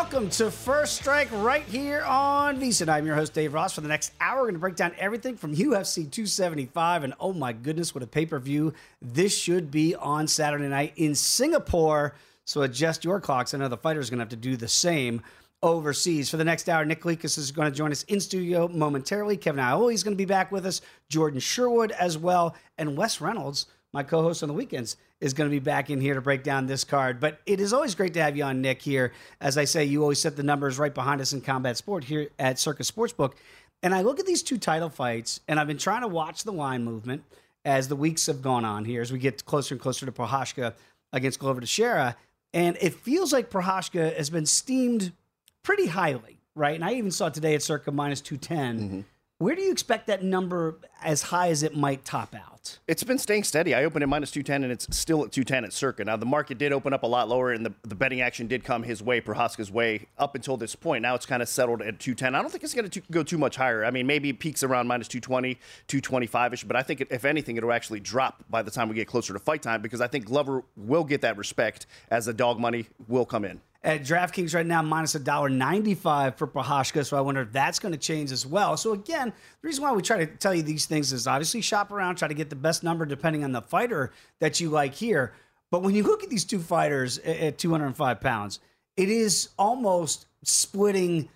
Welcome to First Strike right here on VSiN. I'm your host, Dave Ross. For the next hour, we're going to break down everything from UFC 275. And oh my goodness, what a pay per view this should be on Saturday night in Singapore. So adjust your clocks. I know the fighter's going to have to do the same overseas. For the next hour, Nick Kalikas is going to join us in studio momentarily. Kevin Iole is going to be back with us. Jordan Sherwood as well. And Wes Reynolds, my co host on the weekends, is going to be back in here to break down this card. But it is always great to have you on, Nick, here. As I say, you always set the numbers right behind us in combat sport here at Circa Sportsbook. And I look at these two title fights, and I've been trying to watch the line movement as the weeks have gone on here, as we get closer and closer to Prochazka against Glover Teixeira. And it feels like Prochazka has been steamed pretty highly, right? And I even saw today at circa minus 210. Mm-hmm. Where do you expect that number as high as it might top out? It's been staying steady. I opened at minus 210 and it's still at 210 at circa. Now, the market did open up a lot lower and the, the betting action did come his way, Prochazka's way, up until this point. Now it's kind of settled at 210. I don't think it's going to go too much higher. I mean, maybe it peaks around minus 220, 225 ish, but I think, it, if anything, it'll actually drop by the time we get closer to fight time because I think Glover will get that respect as the dog money will come in. At DraftKings right now, minus $1.95 for Prochazka. So I wonder if that's going to change as well. So again, the reason why we try to tell you these things is obviously shop around, try to get the best number depending on the fighter that you like here. But when you look at these two fighters at at 205 pounds, it is almost splitting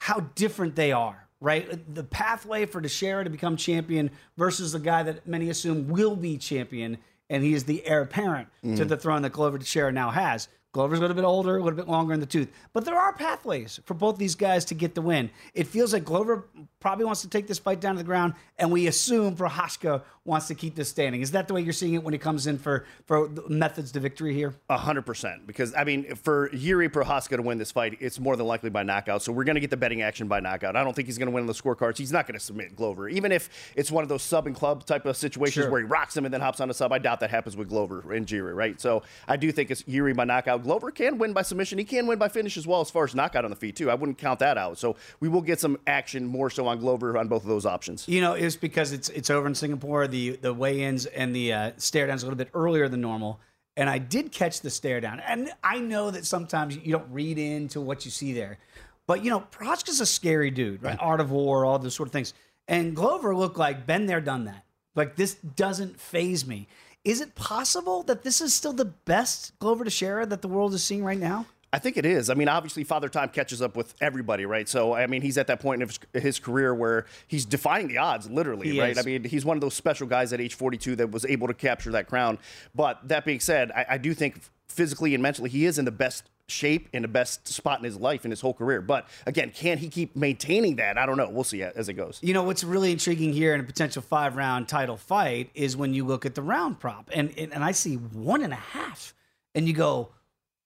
how different they are, right? The pathway for Teixeira to become champion versus the guy that many assume will be champion, and he is the heir apparent to mm. the throne that Glover Teixeira now has. Glover's a little bit older, a little bit longer in the tooth. But there are pathways for both these guys to get the win. It feels like Glover probably wants to take this fight down to the ground, and we assume Prochazka wants to keep this standing. Is that the way you're seeing it when it comes in for, for the methods to victory here? A hundred percent. Because I mean, for Yuri Prochazka to win this fight, it's more than likely by knockout. So we're going to get the betting action by knockout. I don't think he's going to win on the scorecards. He's not going to submit Glover, even if it's one of those sub and club type of situations Sure. where he rocks him and then hops on a sub. I doubt that happens with Glover and Yuri, right? So I do think it's Yuri by knockout. Glover can win by submission. He can win by finish as well, as far as knockout on the feet too. I wouldn't count that out. So we will get some action more so on Glover on both of those options. You know, it's because it's it's over in Singapore. The the weigh-ins and the uh, stare downs a little bit earlier than normal. And I did catch the stare down. And I know that sometimes you don't read into what you see there. But you know, Prochazka's a scary dude, right? Art of War, all those sort of things. And Glover looked like been there, done that. Like this doesn't phase me. Is it possible that this is still the best Glover Teixeira that the world is seeing right now? I think it is. I mean, obviously, Father Time catches up with everybody, right? So, I mean, he's at that point in his, his career where he's defying the odds, literally, He right? is. I mean, he's one of those special guys at age 42 that was able to capture that crown. But that being said, I, I do think physically and mentally, he is in the best shape in the best spot in his life in his whole career. But again, can he keep maintaining that? I don't know. We'll see as it goes. You know what's really intriguing here in a potential five round title fight is when you look at the round prop and and, and I see one and a half, and you go,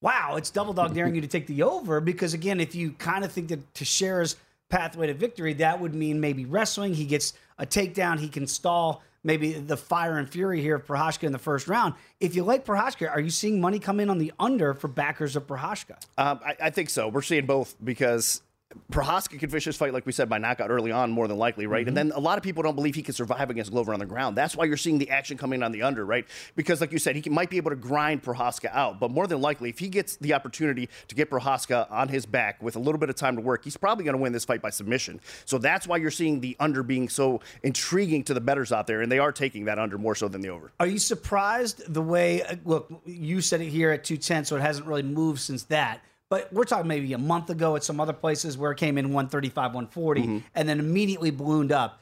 "Wow, it's double dog daring you to take the over." Because again, if you kind of think that Teixeira's pathway to victory, that would mean maybe wrestling. He gets a takedown, he can stall. Maybe the fire and fury here of Prochazka in the first round. If you like Prochazka, are you seeing money come in on the under for backers of Prochazka? Um, I, I think so. We're seeing both because Prochazka could finish this fight, like we said, by knockout early on, more than likely, right? And then a lot of people don't believe he can survive against Glover on the ground. That's why you're seeing the action coming on the under, right? Because, like you said, he can, might be able to grind Prochazka out, but more than likely, if he gets the opportunity to get Prochazka on his back with a little bit of time to work, he's probably going to win this fight by submission. So that's why you're seeing the under being so intriguing to the betters out there, and they are taking that under more so than the over. Are you surprised the way? uh, Look, you said it here at two ten, so it hasn't really moved since that. But we're talking maybe a month ago at some other places where it came in 135, 140, Mm-hmm. and then immediately ballooned up.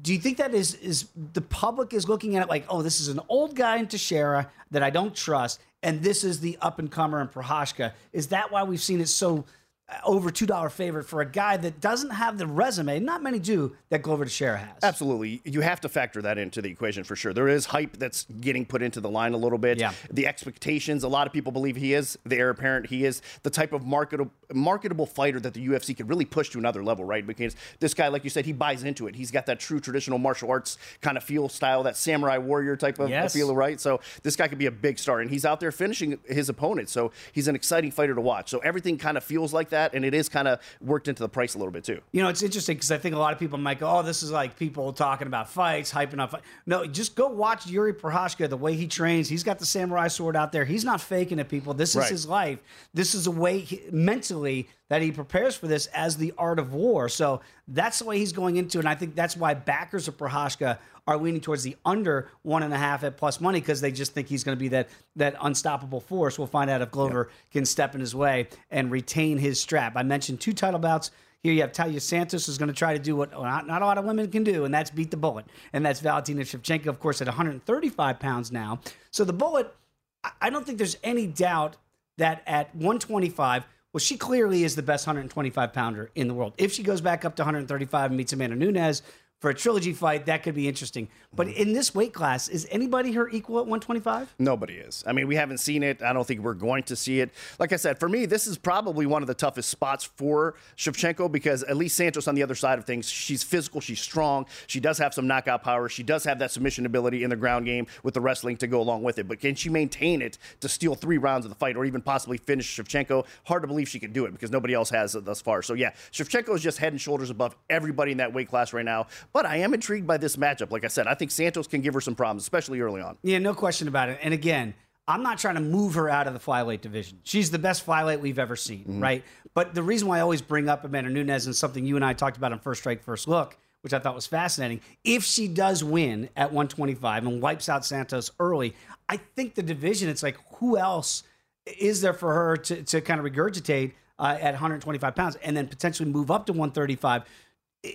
Do you think that is is the public is looking at it like, oh, this is an old guy in Teixeira that I don't trust, and this is the up and comer in Prochazka? Is that why we've seen it so Uh, over two dollar favorite for a guy that doesn't have the resume? Not many do that Glover Teixeira has. Absolutely. You have to factor that into the equation for sure. There is hype that's getting put into the line a little bit. Yeah. The expectations, a lot of people believe he is the heir apparent. He is the type of marketable marketable fighter that the UFC could really push to another level, right? Because this guy, like you said, he buys into it. He's got that true traditional martial arts kind of feel style, that samurai warrior type of Yes. feel, right? So this guy could be a big star. And he's out there finishing his opponent. So he's an exciting fighter to watch. So everything kind of feels like that. And it is kind of worked into the price a little bit too. You know, it's interesting because I think a lot of people might go, "Oh, this is like people talking about fights, hyping up." Fight. No, just go watch Yuri Prochazka. The way he trains, he's got the samurai sword out there. He's not faking it, people. This is Right. his life. This is a way he, mentally that he prepares for this as the art of war. So that's the way he's going into, it. and I think that's why backers of Prochazka are leaning towards the under one and a half at plus money because they just think he's going to be that that unstoppable force. We'll find out if Glover can step in his way and retain his strap. I mentioned two title bouts. Here you have Taila Santos is going to try to do what not, not a lot of women can do, and that's beat the bullet. And that's Valentina Shevchenko, of course, at 135 pounds now. So the bullet, I don't think there's any doubt that at 125, well, she clearly is the best 125 pounder in the world. If she goes back up to 135 and meets Amanda Nunes for a trilogy fight, that could be interesting. But mm-hmm. in this weight class, is anybody her equal at 125? Nobody is. I mean, we haven't seen it. I don't think we're going to see it. Like I said, for me, this is probably one of the toughest spots for Shevchenko because at least Santos on the other side of things, she's physical, she's strong, she does have some knockout power, she does have that submission ability in the ground game with the wrestling to go along with it. But can she maintain it to steal three rounds of the fight or even possibly finish Shevchenko? Hard to believe she can do it because nobody else has it thus far. So yeah, Shevchenko is just head and shoulders above everybody in that weight class right now. But I am intrigued by this matchup. Like I said, I think Santos can give her some problems, especially early on. Yeah, no question about it. And again, I'm not trying to move her out of the flyweight division. She's the best flyweight we've ever seen, right? But the reason why I always bring up Amanda Nunes and something you and I talked about on First Strike, First Look, which I thought was fascinating. If she does win at 125 and wipes out Santos early, I think the division, it's like, who else is there for her to, to kind of regurgitate uh, at 125 pounds and then potentially move up to 135?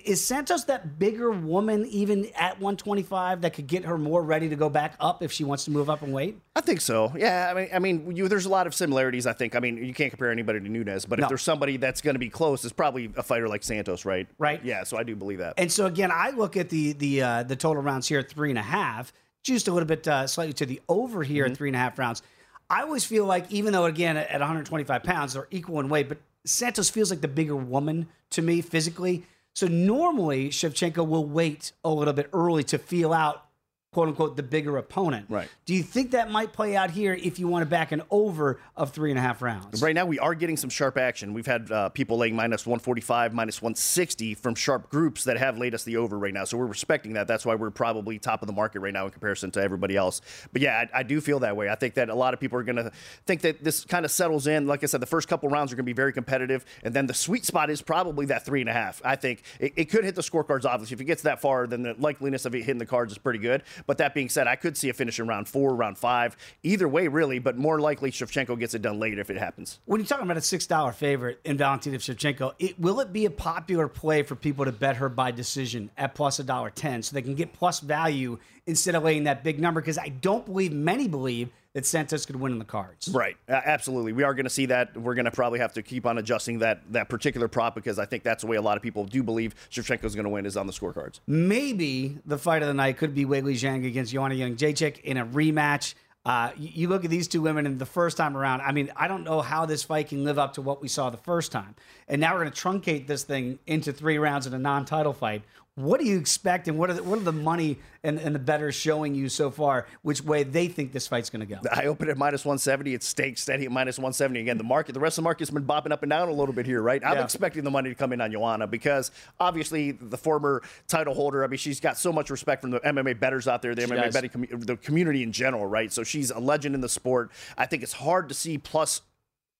Is Santos that bigger woman even at 125 that could get her more ready to go back up if she wants to move up in weight? I think so. Yeah, I mean, I mean, you, there's a lot of similarities. I think. I mean, you can't compare anybody to Nunes, but No. if there's somebody that's going to be close, it's probably a fighter like Santos, right? Right. Yeah. So I do believe that. And so again, I look at the the uh, the total rounds here at three and a half, just a little bit uh, slightly to the over here Mm-hmm. at three and a half rounds. I always feel like, even though again at 125 pounds they're equal in weight, but Santos feels like the bigger woman to me physically. So normally Shevchenko will wait a little bit early to feel out quote unquote the bigger opponent. Right. Do you think that might play out here if you want to back an over of three and a half rounds? Right now, we are getting some sharp action. We've had uh, people laying minus 145, minus 160 from sharp groups that have laid us the over right now. So we're respecting that. That's why we're probably top of the market right now in comparison to everybody else. But yeah, I, I do feel that way. I think that a lot of people are going to think that this kind of settles in. Like I said, the first couple rounds are going to be very competitive. And then the sweet spot is probably that three and a half. I think it, it could hit the scorecards, obviously. If it gets that far, then the likeliness of it hitting the cards is pretty good. But that being said, I could see a finish in round four, round five. Either way, really, but more likely Shevchenko gets it done later if it happens. When you're talking about a six dollar favorite in Valentina Shevchenko, it, will it be a popular play for people to bet her by decision at plus a dollar ten, so they can get plus value instead of laying that big number? Because I don't believe many believe that Santos could win in the cards. Right, absolutely. We are going to see that. We're going to probably have to keep on adjusting that that particular prop because I think that's the way a lot of people do believe Shevchenko is going to win is on the scorecards. Maybe the fight of the night could be Weili Zhang against Joanna Jędrzejczyk in a rematch. Uh, you, you look at these two women in the first time around. I mean, I don't know how this fight can live up to what we saw the first time. And now we're going to truncate this thing into three rounds in a non-title fight. What do you expect, and what are the, what are the money and, and the betters showing you so far? Which way they think this fight's going to go? I open at minus 170. It's stayed steady at minus 170. Again, the market, the rest of the market's been bopping up and down a little bit here, right? I'm Yeah. expecting the money to come in on Joanna because obviously the former title holder. I mean, she's got so much respect from the MMA betters out there, the MMA does. betting commu- the community in general, right? So she's a legend in the sport. I think it's hard to see plus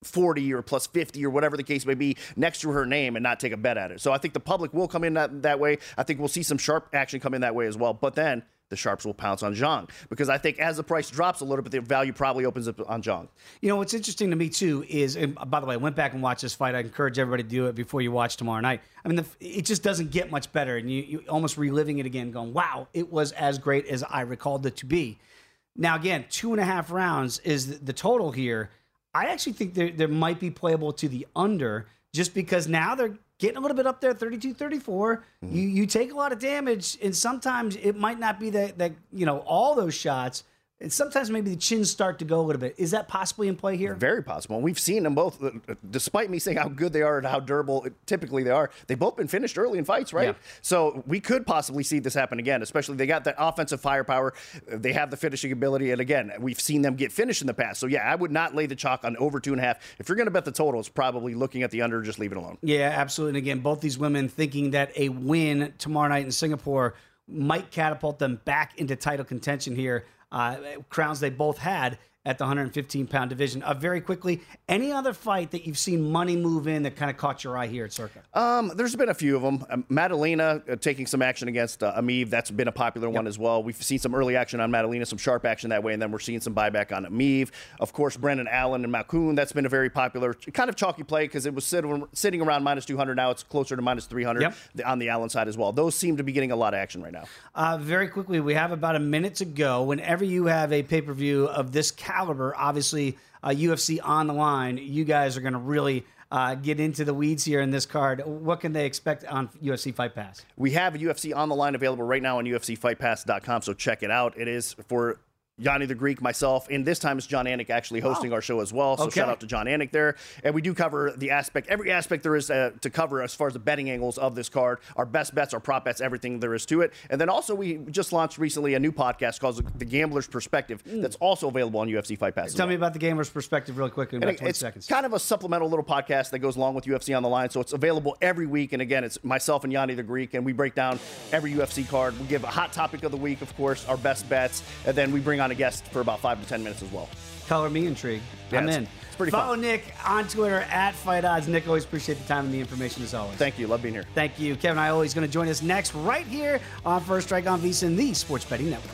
40 or plus 50 or whatever the case may be next to her name and not take a bet at it. So I think the public will come in that, that way. I think we'll see some sharp action come in that way as well. But then the sharps will pounce on Zhang because I think as the price drops a little bit, the value probably opens up on Zhang. You know what's interesting to me too is, and by the way, I went back and watched this fight. I encourage everybody to do it before you watch tomorrow night. I mean, the, it just doesn't get much better, and you you almost reliving it again, going, "Wow, it was as great as I recalled it to be." Now, again, two and a half rounds is the, the total here. I actually think there, there might be playable to the under just because now they're getting a little bit up there 32 34 mm-hmm. you you take a lot of damage and sometimes it might not be that that you know all those shots and sometimes maybe the chins start to go a little bit is that possibly in play here Very possible. And we've seen them both, uh, despite me saying how good they are and how durable typically they are, they've both been finished early in fights, right? Yeah. So we could possibly see this happen again, especially they got that offensive firepower. uh, They have the finishing ability. And again, we've seen them get finished in the past. So yeah, I would not lay the chalk on over two and a half. If you're going to bet the total, it's probably looking at the under, just leave it alone. Yeah, absolutely. And again, both these women thinking that a win tomorrow night in Singapore might catapult them back into title contention here. Uh, crowns they both had at the 115 pound division. Uh, very quickly, any other fight that you've seen money move in that kind of caught your eye here at Circa? Um, there's been a few of them. Um, Maddalena uh, taking some action against uh, Emeev. That's been a popular one as well. We've seen some early action on Maddalena, some sharp action that way, and then we're seeing some buyback on Emeev. Of course, Brendan Allen and Malkoun. That's been a very popular, kind of chalky play because it was sitting, sitting around minus 200. Now it's closer to minus 300 Yep. on the Allen side as well. Those seem to be getting a lot of action right now. Uh, very quickly, we have about a minute to go. Whenever you have a pay per view of this caliber, obviously uh, UFC on the line, you guys are going to really uh, get into the weeds here in this card. What can they expect on UFC Fight Pass? We have UFC on the line available right now on UFCFightPass.com, so check it out. It is for Yanni the Greek, myself, and this time it's Jon Anik actually hosting our show as well. So Okay. shout out to Jon Anik there. And we do cover the aspect, every aspect there is uh, to cover as far as the betting angles of this card, our best bets, our prop bets, everything there is to it. And then also we just launched recently a new podcast called The Gambler's Perspective that's also available on UFC Fight Pass. Mm. Tell well. me about the Gambler's perspective, really quick, in And about it- 20 it's seconds. kind of a supplemental little podcast that goes along with UFC on the line. So it's available every week. And again, it's myself and Yanni the Greek, and we break down every UFC card. We give a hot topic of the week, of course, our best bets, and then we bring on a guest for about five to ten minutes as well. Color me intrigued. Yeah, I'm it's- in. it's pretty Follow fun. Nick on Twitter at Fight Odds. Nick, always appreciate the time and the information as always. Thank you. Love being here. Thank you. Kevin Iole is going to join us next right here on First Strike on VSiN, the Sports Betting Network.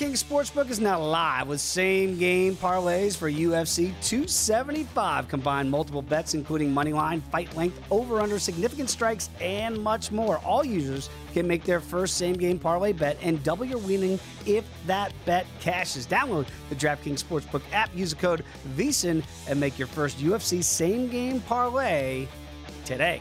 DraftKings Sportsbook is now live with same game parlays for UFC 275. Combine multiple bets, including money line, fight length, over under, significant strikes, and much more. All users can make their first same game parlay bet and double your winning if that bet cashes. Download the DraftKings Sportsbook app, use the code VSIN, and make your first UFC same game parlay today.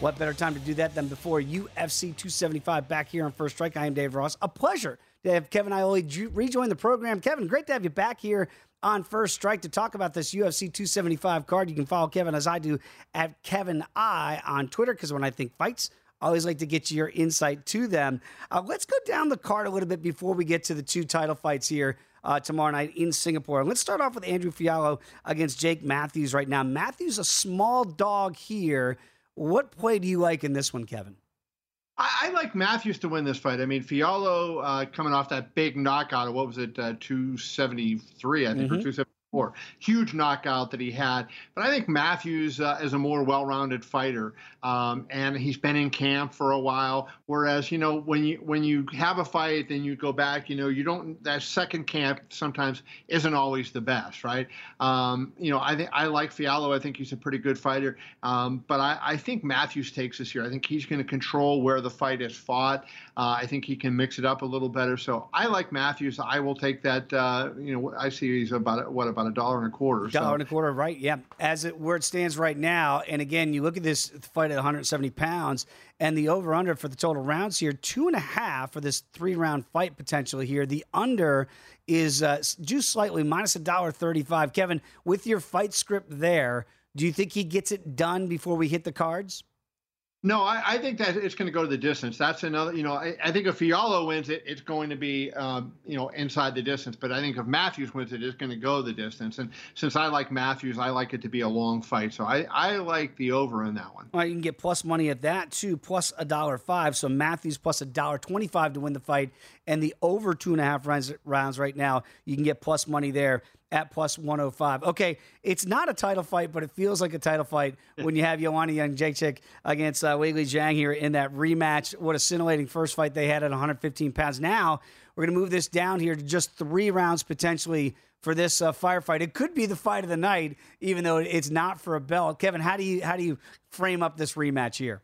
What better time to do that than before UFC 275 back here on First Strike? I am Dave Ross. A pleasure to have Kevin Iole rejoin the program. Kevin, great to have you back here on First Strike to talk about this UFC 275 card. You can follow Kevin as I do at Kevin I on Twitter because when I think fights, I always like to get your insight to them. Uh, let's go down the card a little bit before we get to the two title fights here. Uh, tomorrow night in Singapore. Let's start off with Andrew Fialho against Jake Matthews right now. Matthews, a small dog here. What play do you like in this one, Kevin? I, I, like Matthews to win this fight. I mean, Fialho uh, coming off that big knockout. Of what was it? Uh, 273, I think, mm-hmm. or 270 before. Huge knockout that he had. But I think Matthews uh, is a more well rounded fighter. Um, and he's been in camp for a while. Whereas, you know, when you when you have a fight, then you go back, you know, you don't, that second camp sometimes isn't always the best, right? Um, you know, I think I like Fialho. I think he's a pretty good fighter. Um, but I, I, think Matthews takes this here. I think he's going to control where the fight is fought. Uh, I think he can mix it up a little better. So I like Matthews. I will take that. Uh, you know, I see he's about, what, about about a dollar and a quarter. Dollar so. and a quarter, right? Yeah. As it where it stands right now, and again, you look at this fight at 170 pounds, and the over under for the total rounds here, two and a half for this three round fight potentially here. The under is uh, just slightly minus a dollar 35. Kevin, with your fight script there, do you think he gets it done before we hit the cards? No, I, I, think that it's going to go to the distance. That's another, you know, I, I think if Fialho wins it, it's going to be, um, you know, inside the distance. But I think if Matthews wins it, it's going to go the distance. And since I like Matthews, I like it to be a long fight. So I, I like the over in that one. You can get plus money at that too, plus a dollar five. So Matthews plus a dollar twenty-five to win the fight, and the over two and a half rounds, rounds right now, you can get plus money there at plus 105. Okay, it's not a title fight, but it feels like a title fight when you have Joanna Jędrzejczyk against uh, Weili Zhang here in that rematch. What a scintillating first fight they had at 115 pounds. Now we're going to move this down here to just three rounds potentially for this uh, firefight. It could be the fight of the night, even though it's not for a belt. Kevin, how do you how do you frame up this rematch here?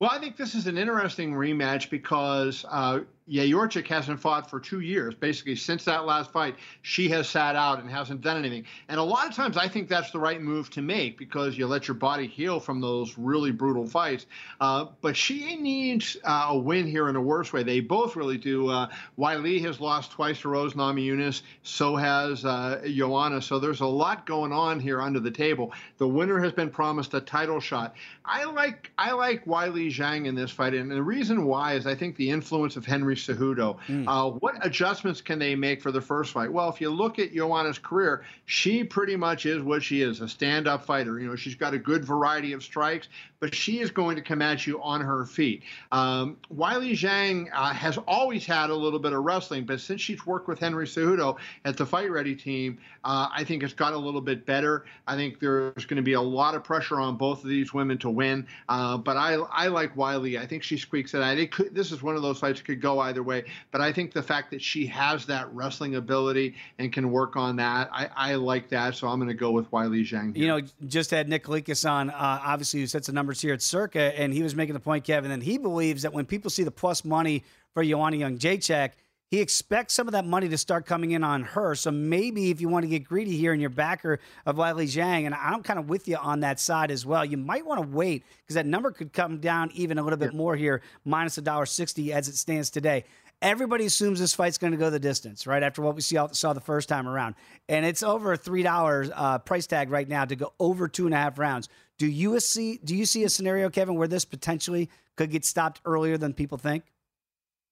Well, I think this is an interesting rematch because uh, Jędrzejczyk hasn't fought for two years. Basically, since that last fight, she has sat out and hasn't done anything. And a lot of times, I think that's the right move to make because you let your body heal from those really brutal fights. Uh, but she needs uh, a win here in a worse way. They both really do. Uh, Weili has lost twice to Rose Namajunas. So has uh, Joanna. So there's a lot going on here under the table. The winner has been promised a title shot. I like I like Weili Zhang in this fight, and the reason why is I think the influence of Henry Cejudo. Mm. Uh, what adjustments can they make for the first fight? Well, if you look at Joanna's career, she pretty much is what she is a stand up fighter. You know, she's got a good variety of strikes, but she is going to come at you on her feet. Um, Weili Zhang uh, has always had a little bit of wrestling, but since she's worked with Henry Cejudo at the Fight Ready team, uh, I think it's got a little bit better. I think there's going to be a lot of pressure on both of these women to win, uh, but I, I like Weili. I think she squeaks it out. It could, this is one of those fights that could go either way, but I think the fact that she has that wrestling ability and can work on that, I, I like that. So I'm going to go with Weili Zhang. Here. You know, just had Nick Kalikas on, uh, obviously, who sets the numbers here at Circa, and he was making the point, Kevin, and he believes that when people see the plus money for Joanna Jędrzejczyk, he expects some of that money to start coming in on her. So maybe if you want to get greedy here and you're backer of Weili Zhang, and I'm kind of with you on that side as well, you might want to wait because that number could come down even a little bit more here, minus a dollar sixty as it stands today. Everybody assumes this fight's going to go the distance, right? After what we saw the first time around, and it's over a three dollars uh, price tag right now to go over two and a half rounds. Do you see? Do you see a scenario, Kevin, where this potentially could get stopped earlier than people think?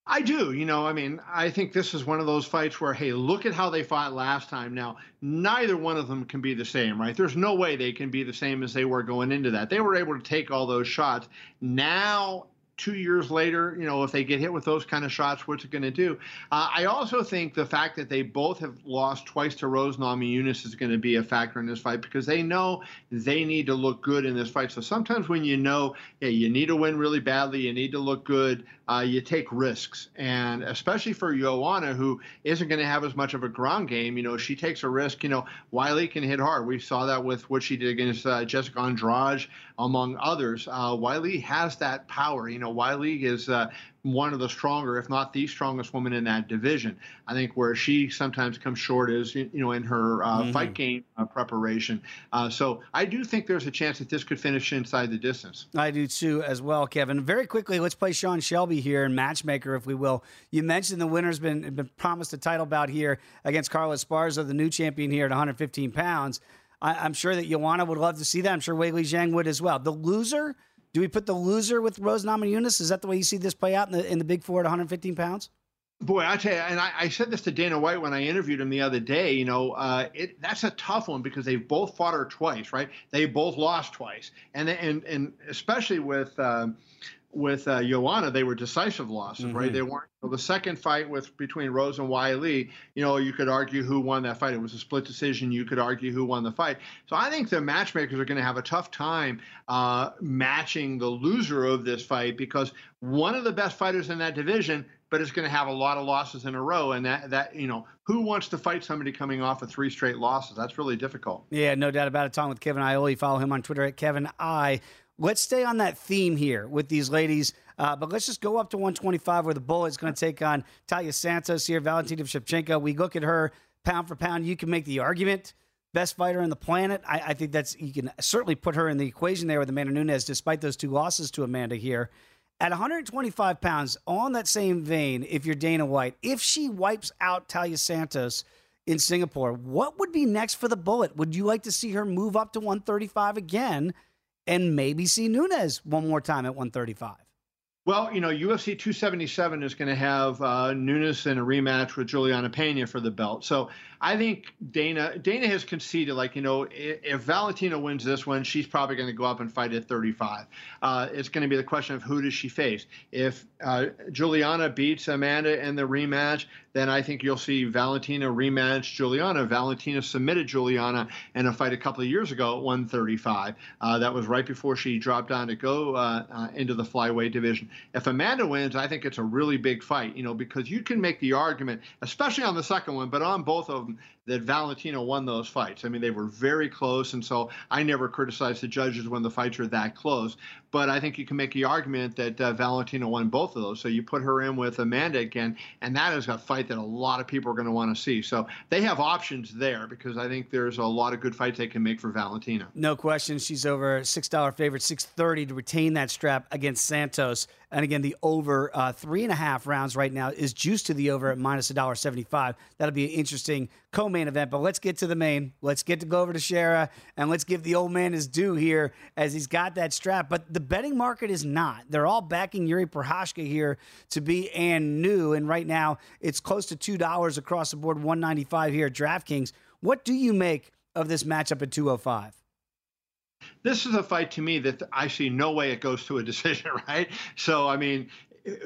I do. You know, I mean, I think this is one of those fights where, hey, look at how they fought last time. Now, neither one of them can be the same, right? There's no way they can be the same as they were going into that. They were able to take all those shots. Now two years later, you know, if they get hit with those kind of shots, what's it going to do? Uh, I also think the fact that they both have lost twice to Rose Namajunas is going to be a factor in this fight because they know they need to look good in this fight. So sometimes when you know, yeah, you need to win really badly, you need to look good, uh, you take risks. And especially for Joanna, who isn't going to have as much of a ground game, you know, she takes a risk. You know, Weili can hit hard. We saw that with what she did against uh, Jessica Andrade, among others. Uh, Weili has that power. You know, Weili is uh, one of the stronger, if not the strongest woman in that division. I think where she sometimes comes short is, you know, in her uh, mm-hmm. fight game uh, preparation. Uh, so I do think there's a chance that this could finish inside the distance. I do too, as well, Kevin. Very quickly, let's play Sean Shelby here and matchmaker, if we will. You mentioned the winner's been been promised a title bout here against Carla Esparza, the new champion here at 115 pounds. I, am sure that Joanna would love to see that. I'm sure Weili Zhang would as well. The loser do we put the loser with Rose Namajunas? Is that the way you see this play out in the in the Big Four at 115 pounds? Boy, I tell you, and I, I, said this to Dana White when I interviewed him the other day. You know, uh, it, that's a tough one because they've both fought her twice, right? They both lost twice, and and and especially with uh, with uh, Joanna, they were decisive losses, mm-hmm. right? They weren't. the second fight with between Rose and Weili, you know, you could argue who won that fight. It was a split decision. You could argue who won the fight. So I think the matchmakers are going to have a tough time uh, matching the loser of this fight because one of the best fighters in that division, but it's going to have a lot of losses in a row, and that that you know who wants to fight somebody coming off of three straight losses? That's really difficult. Yeah, no doubt about it. Talking with Kevin Iole, follow him on Twitter at Kevin I let's stay on that theme here with these ladies. Uh, but let's just go up to 125 where the bullet's going to take on Taila Santos here, Valentina Shevchenko. We look at her pound for pound. You can make the argument best fighter on the planet. I, I, think that's you can certainly put her in the equation there with Amanda Nunes, despite those two losses to Amanda here. At 125 pounds, on that same vein, if you're Dana White, if she wipes out Taila Santos in Singapore, what would be next for the bullet? Would you like to see her move up to 135 again? And maybe see Nunes one more time at 135. Well, you know, UFC 277 is going to have uh, Nunes in a rematch with Juliana Pena for the belt. So I think Dana Dana has conceded, like you know, if, if Valentina wins this one, she's probably going to go up and fight at 35. Uh, it's going to be the question of who does she face. If uh, Juliana beats Amanda in the rematch, then I think you'll see Valentina rematch Juliana. Valentina submitted Juliana in a fight a couple of years ago at 135. Uh, that was right before she dropped down to go uh, uh, into the flyweight division. If Amanda wins, I think it's a really big fight, you know, because you can make the argument, especially on the second one, but on both of them, that Valentina won those fights. I mean, they were very close, and so I never criticize the judges when the fights are that close. But I think you can make the argument that uh, Valentina won both of those. So you put her in with Amanda again, and that is a fight that a lot of people are going to want to see. So they have options there because I think there's a lot of good fights they can make for Valentina. No question, she's over six dollar favorite, six thirty to retain that strap against Santos. And again, the over uh, three and a half rounds right now is juiced to the over at minus a dollar seventy five. That'll be an interesting co-main event. But let's get to the main. Let's get to Glover Teixeira and let's give the old man his due here as he's got that strap. But the betting market is not. They're all backing Yuri Prochazka here to be and new. And right now it's close to two dollars across the board, one ninety five here at DraftKings. What do you make of this matchup at two hundred five? this is a fight to me that I see no way it goes to a decision, right? So, I mean,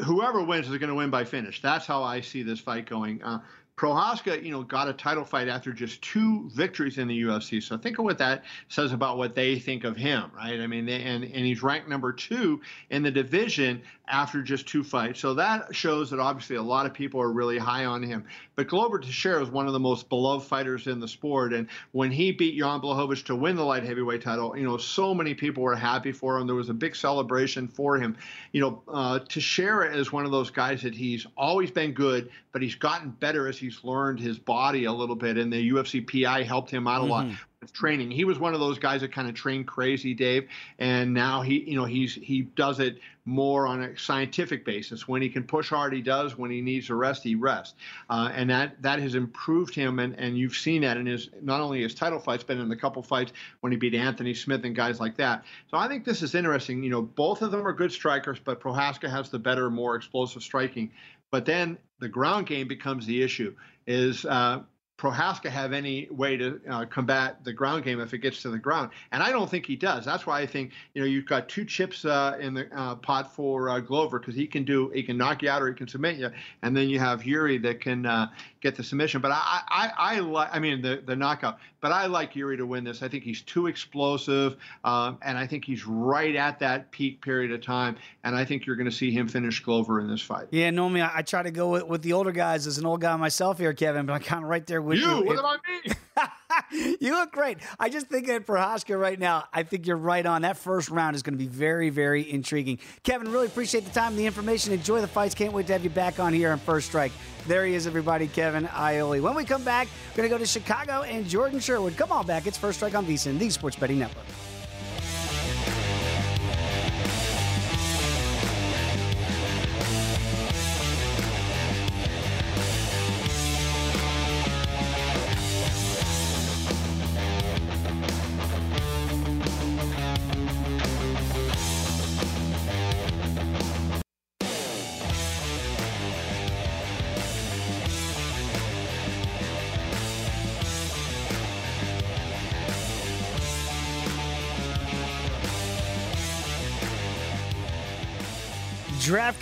whoever wins is going to win by finish. That's how I see this fight going. Uh, Prochazka, you know, got a title fight after just two victories in the UFC. So think of what that says about what they think of him, right? I mean, and and he's ranked number two in the division after just two fights. So that shows that obviously a lot of people are really high on him. But Glover Teixeira is one of the most beloved fighters in the sport, and when he beat Jan Blachowicz to win the light heavyweight title, you know, so many people were happy for him. There was a big celebration for him. You know, uh, Teixeira is one of those guys that he's always been good, but he's gotten better as he's learned his body a little bit, and the UFC PI helped him out a lot mm-hmm. with training. He was one of those guys that kind of trained crazy, Dave, and now he, you know, he's he does it more on a scientific basis. When he can push hard, he does. When he needs to rest, he rests, uh, and that that has improved him. And and you've seen that in his not only his title fights, but in the couple fights when he beat Anthony Smith and guys like that. So I think this is interesting. You know, both of them are good strikers, but Prochazka has the better, more explosive striking. But then the ground game becomes the issue. Is uh, Prochazka have any way to uh, combat the ground game if it gets to the ground? And I don't think he does. That's why I think you know you've got two chips uh, in the uh, pot for uh, Glover because he can do he can knock you out or he can submit you, and then you have Yuri that can uh, get the submission. But I I I like I mean the the knockout. But I like Yuri to win this. I think he's too explosive, um, and I think he's right at that peak period of time. And I think you're going to see him finish Glover in this fight. Yeah, normally I, I try to go with, with the older guys as an old guy myself here, Kevin. But I'm kind of right there with you. you. What about me? you look great. I just think that for Prochazka right now, I think you're right on. That first round is going to be very, very intriguing. Kevin, really appreciate the time and the information. Enjoy the fights. Can't wait to have you back on here on First Strike. There he is, everybody, Kevin Iole. When we come back, we're going to go to Chicago and Jordan Sherwood. Come on back. It's First Strike on VSIN, the Sports Betting Network.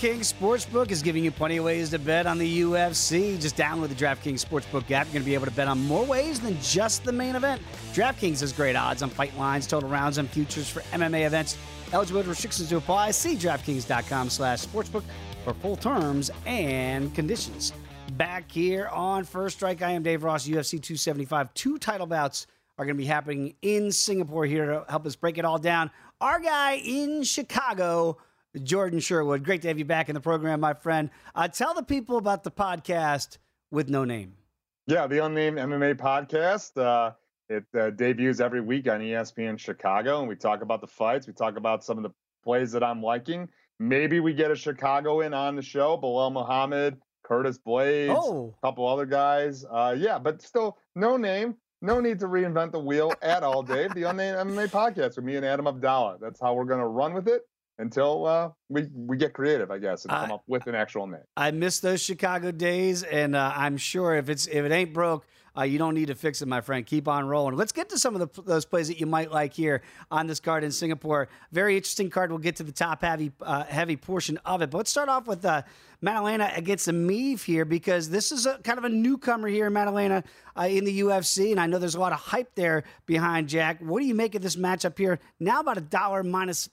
DraftKings Sportsbook is giving you plenty of ways to bet on the UFC. Just download the DraftKings Sportsbook app. You're going to be able to bet on more ways than just the main event. DraftKings has great odds on fight lines, total rounds, and futures for MMA events. Eligibility restrictions to apply. See DraftKings.com slash sportsbook for full terms and conditions. Back here on First Strike, I am Dave Ross, UFC 275. Two title bouts are going to be happening in Singapore here to help us break it all down. Our guy in Chicago – Jordan Sherwood. Great to have you back in the program, my friend. Uh, tell the people about the podcast with no name. Yeah, the Unnamed MMA podcast. Uh, it uh, debuts every week on ESPN Chicago, and we talk about the fights. We talk about some of the plays that I'm liking. Maybe we get a Chicago in on the show. Belal Muhammad, Curtis Blaydes, oh. a couple other guys. Uh, yeah, but still no name. No need to reinvent the wheel at all, Dave. The Unnamed MMA podcast with me and Adam Abdallah. That's how we're going to run with it until uh, we we get creative, I guess, and come I, up with an actual name. I miss those Chicago days, and uh, I'm sure if it's if it ain't broke, uh, you don't need to fix it, my friend. Keep on rolling. Let's get to some of the, those plays that you might like here on this card in Singapore. Very interesting card. We'll get to the top heavy uh, heavy portion of it, but let's start off with uh, Maddalena against Emeev here because this is a kind of a newcomer here in Maddalena uh, in the UFC, and I know there's a lot of hype there behind Jack. What do you make of this matchup here? Now about a dollar minus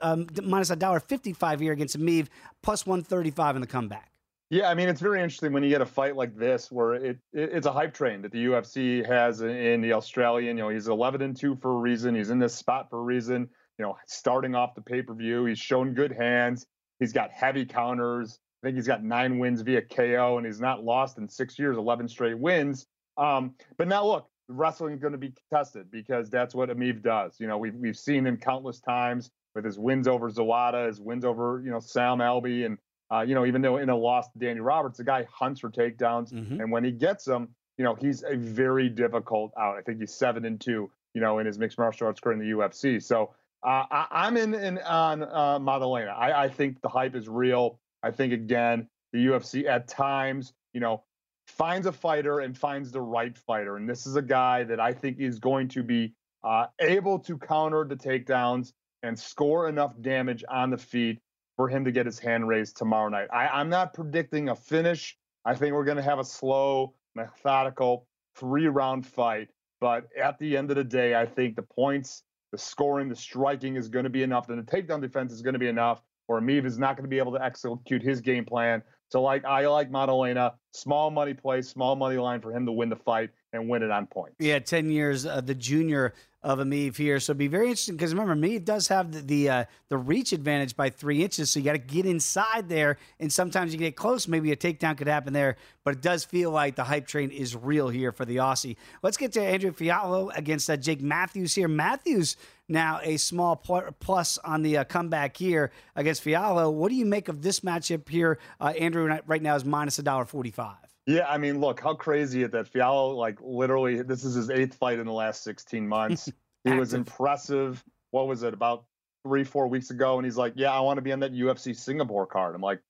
um, minus a dollar fifty five here against Emeev, plus one thirty five in the comeback. Yeah, I mean it's very interesting when you get a fight like this where it, it, it's a hype train that the UFC has in the Australian. You know, he's 11 and two for a reason. He's in this spot for a reason. You know, starting off the pay per view, he's shown good hands. He's got heavy counters. I think he's got nine wins via KO, and he's not lost in six years, 11 straight wins. Um, but now look, wrestling is going to be contested because that's what Emeev does. You know, we've we've seen him countless times with his wins over Zawada, his wins over you know Sam Alvey, and uh, you know, even though in a loss to Danny Roberts, the guy hunts for takedowns, mm-hmm. and when he gets them, you know, he's a very difficult out. I think he's seven and two, you know, in his mixed martial arts career in the UFC. So uh, I, am in, in on uh, Maddalena. I, I think the hype is real. I think again, the UFC at times, you know, finds a fighter and finds the right fighter, and this is a guy that I think is going to be uh, able to counter the takedowns and score enough damage on the feet for him to get his hand raised tomorrow night. I, am not predicting a finish. I think we're going to have a slow, methodical, three round fight. But at the end of the day, I think the points, the scoring, the striking is going to be enough. Then the takedown defense is going to be enough. Or Emeev is not going to be able to execute his game plan. So, like, I like Maddalena, small money play, small money line for him to win the fight and win it on point. Yeah, 10 years, uh, the junior of Emeev here. So be very interesting because remember, Emeev does have the the, uh, the reach advantage by three inches. So you got to get inside there, and sometimes you get close. Maybe a takedown could happen there, but it does feel like the hype train is real here for the Aussie. Let's get to Andrew Fialho against uh, Jake Matthews here. Matthews now a small plus on the uh, comeback here against Fialho. What do you make of this matchup here? Uh, Andrew right now is minus a dollar forty five. Yeah, I mean, look, how crazy is that Fialho, like, literally, this is his eighth fight in the last 16 months. he was impressive. What was it, about three, four weeks ago? And he's like, yeah, I want to be on that UFC Singapore card. I'm like,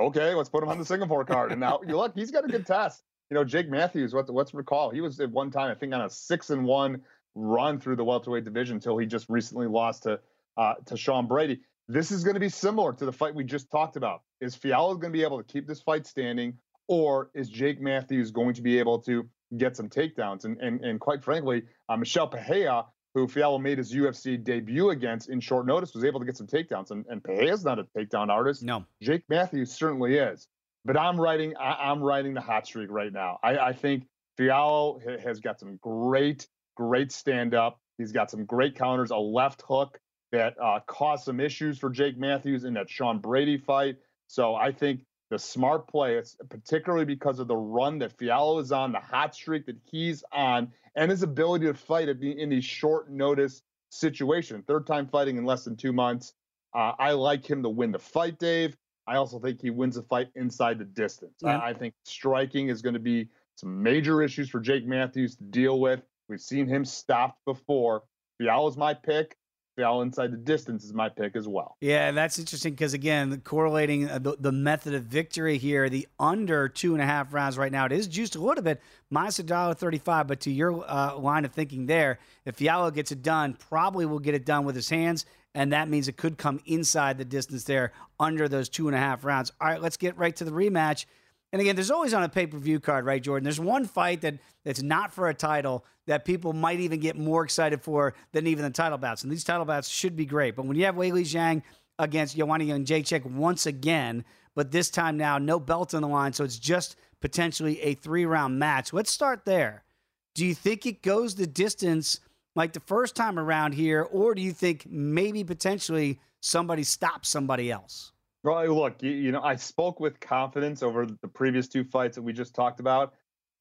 okay, let's put him on the Singapore card. And now, you look, he's got a good test. You know, Jake Matthews, what, let's recall, he was at one time, I think, on a six and one run through the welterweight division until he just recently lost to uh, to Sean Brady. This is going to be similar to the fight we just talked about. Is Fialho going to be able to keep this fight standing? or is Jake Matthews going to be able to get some takedowns? And and, and quite frankly, uh, Michel Pereira, who Fialho made his UFC debut against in short notice, was able to get some takedowns. And, and Pereira's not a takedown artist. No, Jake Matthews certainly is. But I'm writing I, am writing the hot streak right now. I, I think Fialho has got some great great stand up. He's got some great counters, a left hook that uh, caused some issues for Jake Matthews in that Sean Brady fight. So I think the smart play, it's particularly because of the run that Fialho is on, the hot streak that he's on, and his ability to fight in these short notice situations. Third time fighting in less than two months. Uh, I like him to win the fight, Dave. I also think he wins the fight inside the distance. Yeah. I, I think striking is going to be some major issues for Jake Matthews to deal with. We've seen him stopped before. Fialho is my pick. Fialho inside the distance is my pick as well. Yeah, that's interesting because again, correlating uh, the, the, method of victory here, the under two and a half rounds right now, it is juiced a little bit, minus a dollar thirty-five. But to your uh, line of thinking there, if Fialho gets it done, probably will get it done with his hands, and that means it could come inside the distance there, under those two and a half rounds. All right, let's get right to the rematch. And again, there's always on a pay per view card, right, Jordan? There's one fight that that's not for a title that people might even get more excited for than even the title bouts. And these title bouts should be great. But when you have Weili Zhang against Joanna Jędrzejczyk once again, but this time now no belt on the line, so it's just potentially a three round match. Let's start there. Do you think it goes the distance like the first time around here, or do you think maybe potentially somebody stops somebody else? Well, look, you, you know, I spoke with confidence over the previous two fights that we just talked about.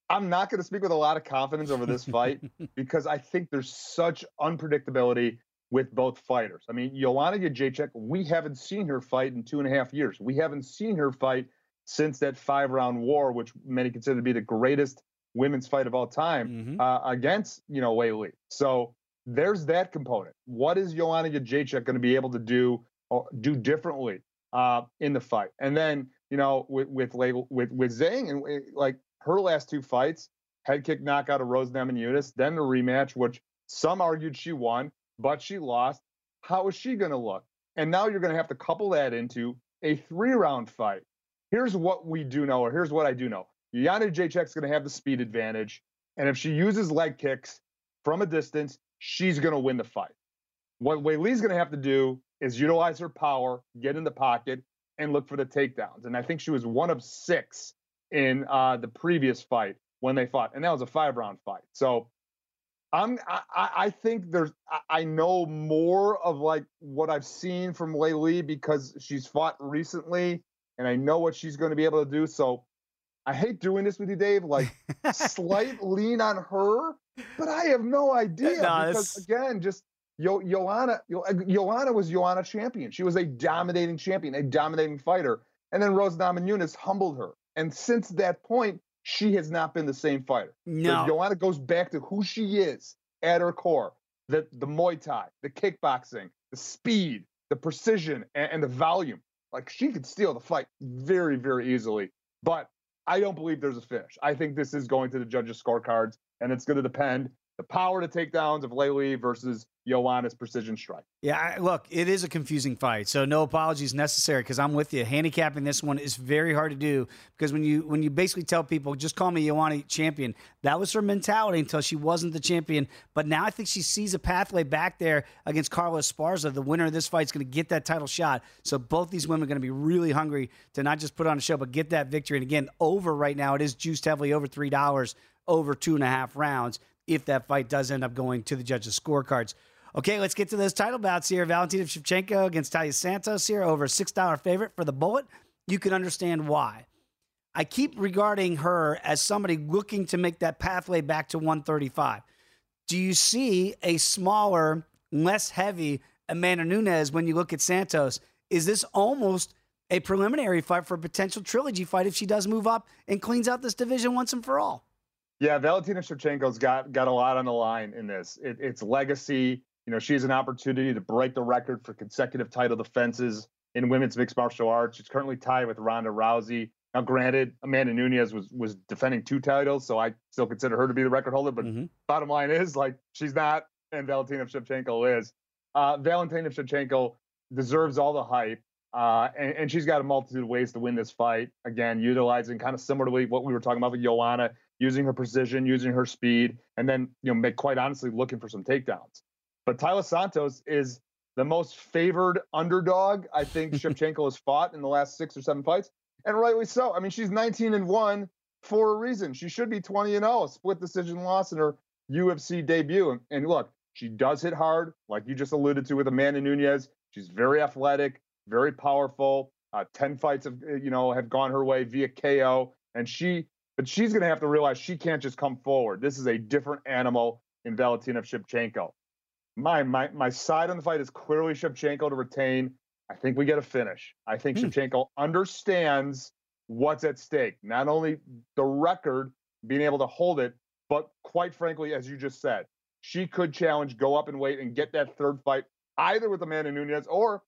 I'm not going to speak with a lot of confidence over this fight because I think there's such unpredictability with both fighters. I mean, Joanna Jędrzejczyk, we haven't seen her fight in two and a half years. We haven't seen her fight since that five round war, which many consider to be the greatest women's fight of all time mm-hmm. uh, against, you know, Weili. So there's that component. What is Joanna Jędrzejczyk going to be able to do or do differently uh, in the fight? And then, you know, with with with with Zhang and like her last two fights, head kick knockout of Rose Namajunas, then the rematch, which some argued she won, but she lost. How is she going to look? And now you're going to have to couple that into a three round fight. Here's what we do know, or here's what I do know. Joanna Jędrzejczyk's going to have the speed advantage. And if she uses leg kicks from a distance, she's going to win the fight. What Weili's going to have to do is utilize her power, get in the pocket, and look for the takedowns. And I think she was one of six in uh, the previous fight when they fought, and that was a five round fight. So I'm I, I think there's I know more of like what I've seen from Weili because she's fought recently, and I know what she's going to be able to do. So I hate doing this with you, Dave. Like slight lean on her, but I have no idea no, because again, just Yo, Joanna, Yo, Joanna was Joanna champion. She was a dominating champion, a dominating fighter. And then Rose Namajunas humbled her. And since that point, she has not been the same fighter. No. Joanna goes back to who she is at her core the, the Muay Thai, the kickboxing, the speed, the precision, and, and the volume. Like she could steal the fight very, very easily. But I don't believe there's a finish. I think this is going to the judges' scorecards, and it's going to depend the power to take downs of Weili versus Joanna's precision strike. Yeah, look, it is a confusing fight, so no apologies necessary because I'm with you. Handicapping this one is very hard to do because when you when you basically tell people just call me Joanna champion, that was her mentality until she wasn't the champion. But now I think she sees a pathway back there against Carla Esparza. The winner of this fight is going to get that title shot. So both these women are going to be really hungry to not just put on a show but get that victory. And again, over right now, it is juiced heavily over three dollars over two and a half rounds if that fight does end up going to the judges' scorecards. Okay, let's get to those title bouts here. Valentina Shevchenko against Taila Santos here, over a $6 favorite for the bullet. You can understand why. I keep regarding her as somebody looking to make that pathway back to 135. Do you see a smaller, less heavy Amanda Nunes when you look at Santos? Is this almost a preliminary fight for a potential trilogy fight if she does move up and cleans out this division once and for all? Yeah, Valentina Shevchenko's got got a lot on the line in this. It, it's legacy. You know, she has an opportunity to break the record for consecutive title defenses in women's mixed martial arts. She's currently tied with Ronda Rousey. Now, granted, Amanda Nunes was was defending two titles, so I still consider her to be the record holder. But mm-hmm. bottom line is, like, she's not, and Valentina Shevchenko is. Uh, Valentina Shevchenko deserves all the hype, uh, and, and, she's got a multitude of ways to win this fight. Again, utilizing kind of similarly what we were talking about with Joanna, using her precision, using her speed, and then you know, make quite honestly looking for some takedowns. But Taila Santos is the most favored underdog I think Shevchenko has fought in the last six or seven fights, and rightly so. I mean, she's 19 and one for a reason. She should be 20 and 0, split decision loss in her UFC debut. And, and look, she does hit hard, like you just alluded to with Amanda Nunes. She's very athletic, very powerful. Uh, 10 fights have you know have gone her way via KO, and she but she's going to have to realize she can't just come forward. This is a different animal in Valentina Shevchenko my my my side on the fight is clearly Shevchenko to retain. I think we get a finish. I think hmm. Shevchenko understands what's at stake. Not only the record, being able to hold it, but quite frankly, as you just said, she could challenge, go up and wait, and get that third fight either with Amanda Nunes or,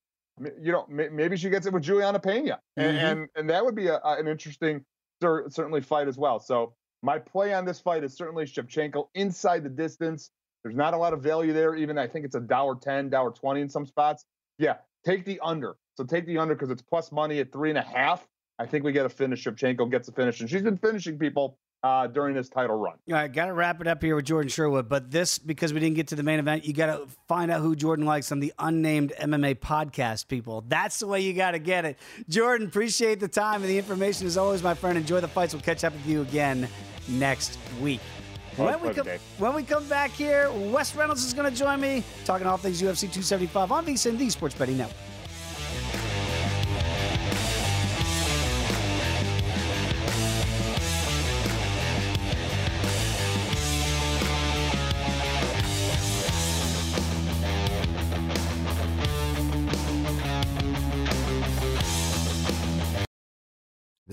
you know, maybe she gets it with Julianna Peña, and mm-hmm. and, and, that would be a, an interesting, certainly fight as well. So my play on this fight is certainly Shevchenko inside the distance. There's not a lot of value there. Even I think it's a dollar ten, dollar twenty in some spots. Yeah, take the under. So take the under because it's plus money at three and a half. I think we get a finish. Shevchenko gets a finish, and she's been finishing people uh, during this title run. All right, got to wrap it up here with Jordan Sherwood. But this, because we didn't get to the main event, you got to find out who Jordan likes on the unnamed MMA podcast, people. That's the way you got to get it. Jordan, appreciate the time and the information as always, my friend. Enjoy the fights. We'll catch up with you again next week. When we, come, when we come back here, Wes Reynolds is going to join me talking all things UFC 275 on VSiN, the Sports Betting Network.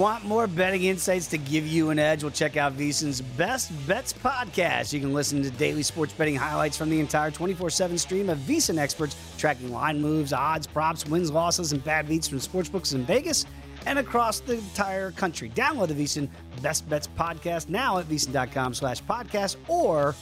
Want more betting insights to give you an edge? Well, check out VSiN's Best Bets podcast. You can listen to daily sports betting highlights from the entire 24 7 stream of VSiN experts tracking line moves, odds, props, wins, losses, and bad beats from sportsbooks in Vegas and across the entire country. Download the VSiN Best Bets podcast now at VSiN.com slash podcast or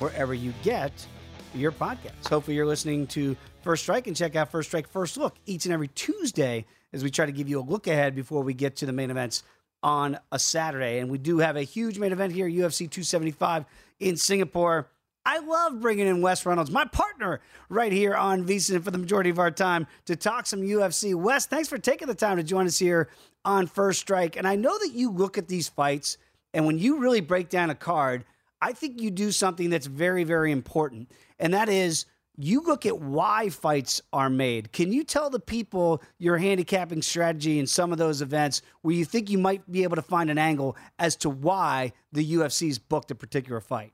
wherever you get your podcasts. Hopefully, you're listening to First Strike and check out First Strike First Look each and every Tuesday as we try to give you a look ahead before we get to the main events on a Saturday. And we do have a huge main event here, UFC 275 in Singapore. I love bringing in Wes Reynolds, my partner right here on VSiN for the majority of our time to talk some UFC. Wes, thanks for taking the time to join us here on First Strike. And I know that you look at these fights, and when you really break down a card, I think you do something that's very, very important. And that is you look at why fights are made. Can you tell the people your handicapping strategy in some of those events where you think you might be able to find an angle as to why the UFC's booked a particular fight?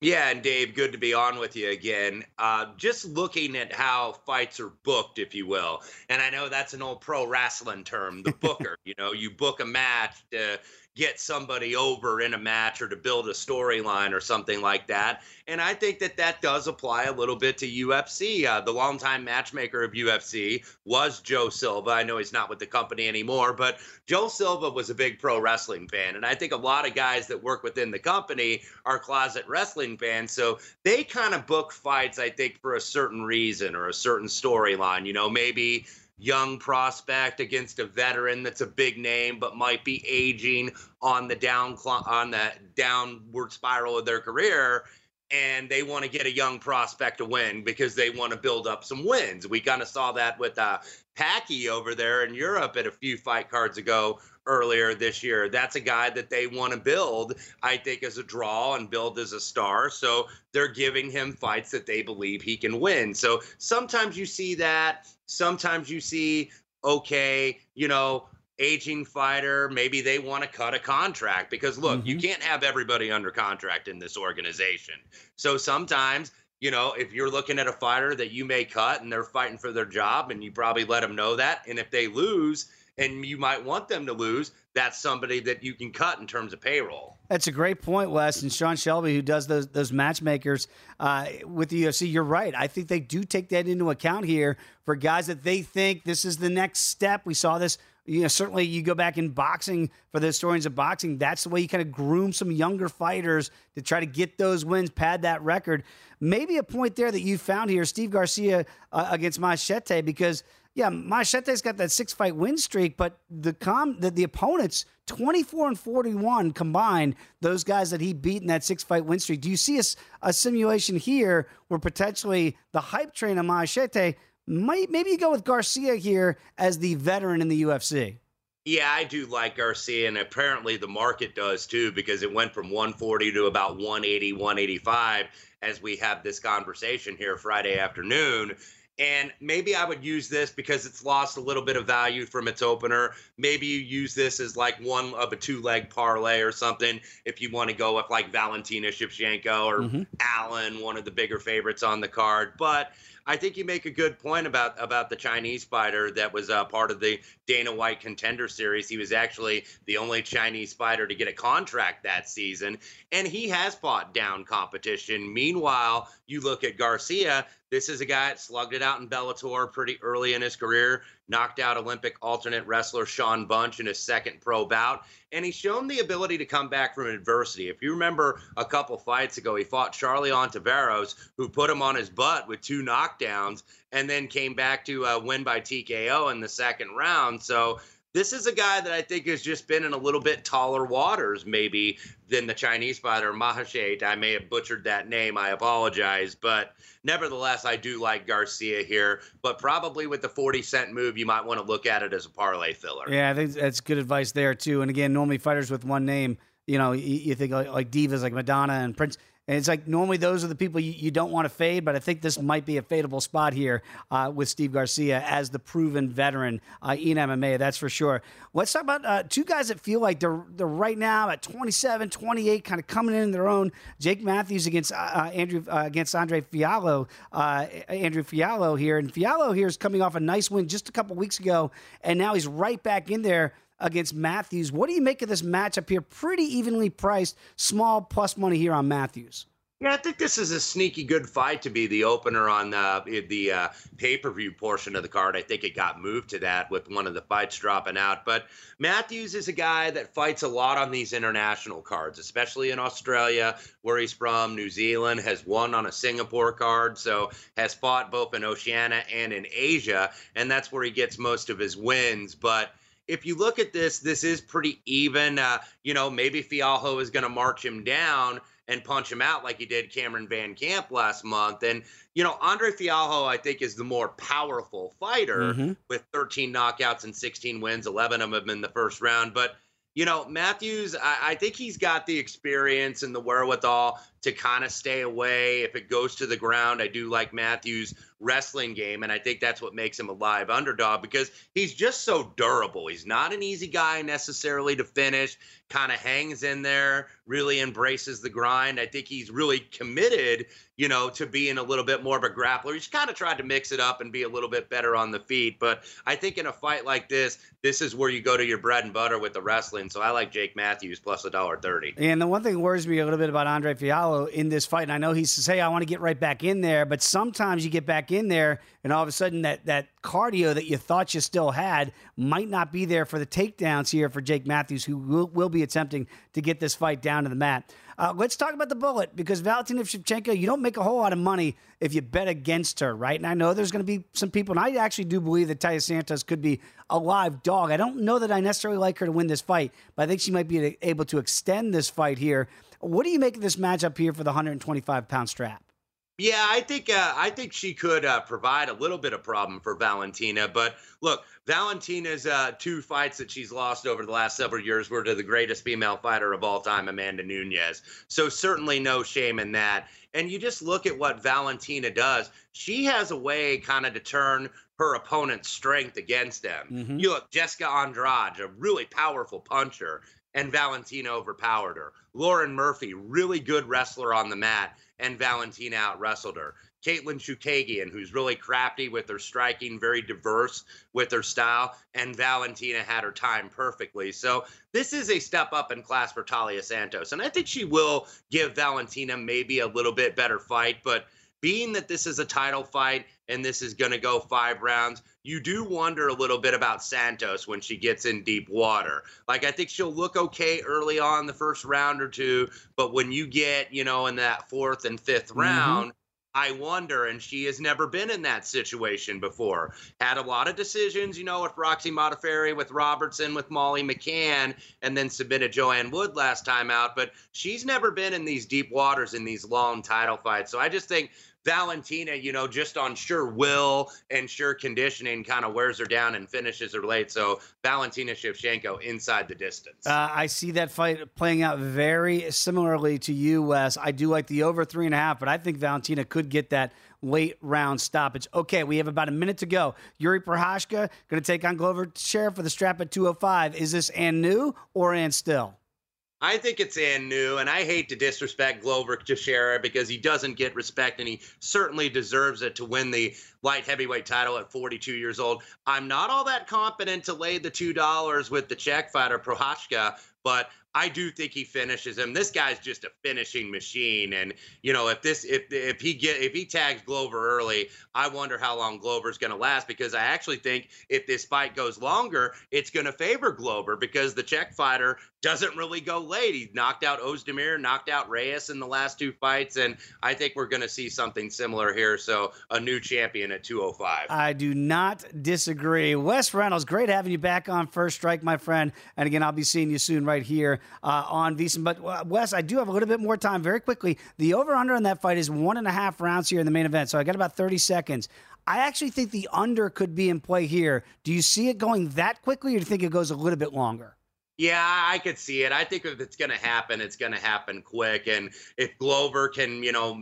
Yeah, and Dave, good to be on with you again. Uh, just looking at how fights are booked, if you will, and I know that's an old pro wrestling term, the booker. you know, you book a match to get somebody over in a match or to build a storyline or something like that. And I think that that does apply a little bit to UFC. Uh, the longtime matchmaker of UFC was Joe Silva. I know he's not with the company anymore, but Joe Silva was a big pro wrestling fan. And I think a lot of guys that work within the company are closet wrestling fans. So they kind of book fights, I think, for a certain reason or a certain storyline. You know, maybe young prospect against a veteran that's a big name but might be aging on the down on the downward spiral of their career and they want to get a young prospect to win because they want to build up some wins. We kind of saw that with uh, Paddy over there in Europe at a few fight cards ago earlier this year. That's a guy that they want to build, I think, as a draw and build as a star. So they're giving him fights that they believe he can win. So sometimes you see that. Sometimes you see, okay, you know, aging fighter, maybe they want to cut a contract because look, mm-hmm. you can't have everybody under contract in this organization. So sometimes, you know, if you're looking at a fighter that you may cut and they're fighting for their job and you probably let them know that and if they lose and you might want them to lose, that's somebody that you can cut in terms of payroll. That's a great point, Wes. And Sean Shelby, who does those those matchmakers uh, with the UFC, you're right. I think they do take that into account here for guys that they think this is the next step. We saw this you know, certainly you go back in boxing for the historians of boxing. That's the way you kind of groom some younger fighters to try to get those wins, pad that record. Maybe a point there that you found here, Steve Garcia uh, against Machete, because yeah, Machete's got that six fight win streak, but the com the, the opponents 24 and 41 combined, those guys that he beat in that six fight win streak. Do you see a, a simulation here where potentially the hype train of Machete might maybe you go with Garcia here as the veteran in the UFC. Yeah, I do like Garcia, and apparently the market does too, because it went from 140 to about 180, 185 as we have this conversation here Friday afternoon. And maybe I would use this because it's lost a little bit of value from its opener. Maybe you use this as like one of a two leg parlay or something if you want to go with like Valentina Shevchenko or mm-hmm. Allen, one of the bigger favorites on the card. But I think you make a good point about about the Chinese fighter that was uh, part of the Dana White Contender Series. He was actually the only Chinese fighter to get a contract that season, and he has fought down competition. Meanwhile, you look at Garcia. This is a guy that slugged it out in Bellator pretty early in his career knocked out Olympic alternate wrestler Shawn Bunch in his second pro bout. And he's shown the ability to come back from adversity. If you remember a couple fights ago, he fought Charlie Ontiveros, who put him on his butt with two knockdowns and then came back to uh, win by TKO in the second round. So this is a guy that I think has just been in a little bit taller waters, maybe, than the Chinese fighter Mahashet. I may have butchered that name. I apologize. But nevertheless, I do like Garcia here. But probably with the 40 cent move, you might want to look at it as a parlay filler. Yeah, I think that's good advice there, too. And again, normally fighters with one name, you know, you, you think like, like divas like Madonna and Prince and it's like normally those are the people you, you don't want to fade, but I think this might be a fadeable spot here uh, with Steve Garcia as the proven veteran uh, in MMA, that's for sure. Let's talk about uh, two guys that feel like they're, they're right now at 27, 28, kind of coming in their own. Jake Matthews against uh, uh, Andrew uh, against Andre Fialho, Andrew Fialho here. And Fialho here is coming off a nice win just a couple weeks ago, and now he's right back in there against Matthews. What do you make of this matchup here? Pretty evenly priced, small plus money here on Matthews. Yeah, I think this is a sneaky good fight to be the opener on the the uh, pay per view portion of the card. I think it got moved to that with one of the fights dropping out. But Matthews is a guy that fights a lot on these international cards, especially in Australia, where he's from. New Zealand has won on a Singapore card, so has fought both in Oceania and in Asia, and that's where he gets most of his wins. But if you look at this, this is pretty even. Uh, you know, maybe Fialho is going to march him down and punch him out like he did Cameron VanCamp last month. And, you know, Andre Fialho, I think, is the more powerful fighter mm-hmm. with 13 knockouts and 16 wins, 11 of them in the first round. But, you know, Matthews, I, I, think he's got the experience and the wherewithal to kind of stay away. If it goes to the ground, I do like Matthews' wrestling game, and I think that's what makes him a live underdog because he's just so durable. He's not an easy guy necessarily to finish, kind of hangs in there, really embraces the grind. I think he's really committed, you know, to being a little bit more of a grappler. He's kind of tried to mix it up and be a little bit better on the feet, but I think in a fight like this, this is where you go to your bread and butter with the wrestling. So I like Jake Matthews plus a dollar thirty. And the one thing that worries me a little bit about Andre Fialho in this fight, and I know he says, "Hey, I want to get right back in there," but sometimes you get back in there, and all of a sudden that that cardio that you thought you still had might not be there for the takedowns here for Jake Matthews, who will, will be attempting to get this fight down to the mat. Uh, let's talk about the bullet because Valentina Shevchenko, you don't make a whole lot of money if you bet against her, right? And I know there's going to be some people, and I actually do believe that Taila Santos could be a live dog. I don't know that I necessarily like her to win this fight, but I think she might be able to extend this fight here. What do you make of this matchup here for the 125 pound strap? Yeah, I think uh, I think she could uh, provide a little bit of problem for Valentina. But look, Valentina's uh, two fights that she's lost over the last several years were to the greatest female fighter of all time, Amanda Nunes. So certainly no shame in that. And you just look at what Valentina does. She has a way kind of to turn her opponent's strength against them. Mm-hmm. You look, Jessica Andrade, a really powerful puncher, and Valentina overpowered her. Lauren Murphy, really good wrestler on the mat and Valentina out wrestled her. Katlyn Chookagian, who's really crafty with her striking, very diverse with her style, and Valentina had her time perfectly. So this is a step up in class for Taila Santos, and I think she will give Valentina maybe a little bit better fight. But being that this is a title fight and this is going to go five rounds, you do wonder a little bit about Santos when she gets in deep water. Like, I think she'll look okay early on the first round or two, but when you get, you know, in that fourth and 5th mm-hmm. round, I wonder, and she has never been in that situation before. Had a lot of decisions, you know, with Roxy Modafferi, with Robertson, with Molly McCann, and then submitted Joanne Wood last time out. But she's never been in these deep waters in these long title fights. So I just think Valentina, you know, just on sure will and sure conditioning kind of wears her down and finishes her late. So Valentina Shevchenko inside the distance. Uh, I see that fight playing out very similarly to you, Wes. I do like the over three and a half, but I think Valentina could get that late round stoppage. Okay, we have about a minute to go. Yuri Prochazka going to take on Glover Teixeira for the strap at 205. Is this and new or and still? I think it's in new, and I hate to disrespect Glover Teixeira because he doesn't get respect, and he certainly deserves it to win the light heavyweight title at 42 years old. I'm not all that confident to lay the two dollars with the Czech fighter Prochazka, but I do think he finishes him. This guy's just a finishing machine, and you know if this if if he get if he tags Glover early, I wonder how long Glover's going to last because I actually think if this fight goes longer, it's going to favor Glover because the Czech fighter doesn't really go late. He knocked out Ozdemir, knocked out Reyes in the last two fights, and I think we're going to see something similar here. So a new champion at 205. I do not disagree. Wes Reynolds, great having you back on First Strike, my friend. And again, I'll be seeing you soon right here uh, on VSiN. But uh, Wes, I do have a little bit more time. Very quickly, the over under on that fight is one and a half rounds here in the main event. So I got about 30 seconds. I actually think the under could be in play here. Do you see it going that quickly, or do you think it goes a little bit longer? Yeah, I could see it. I think if it's going to happen, it's going to happen quick. And if Glover can, you know,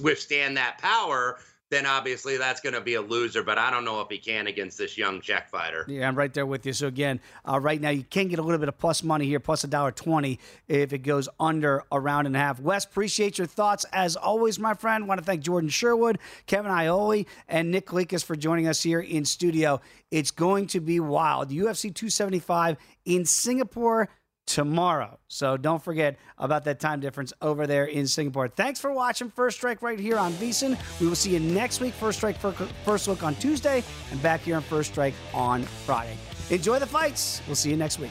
withstand that power, then obviously that's going to be a loser. But I don't know if he can against this young Czech fighter. Yeah, I'm right there with you. So again, uh, right now you can get a little bit of plus money here, plus a dollar twenty if it goes under a round and a half. Wes, appreciate your thoughts as always, my friend. Want to thank Jordan Sherwood, Kevin Ioli, and Nick Kalikas for joining us here in studio. It's going to be wild. UFC 275 in Singapore tomorrow. So don't forget about that time difference over there in Singapore. Thanks for watching First Strike right here on VSiN. We will see you next week. First Strike First Look on Tuesday and back here on First Strike on Friday. Enjoy the fights. We'll see you next week.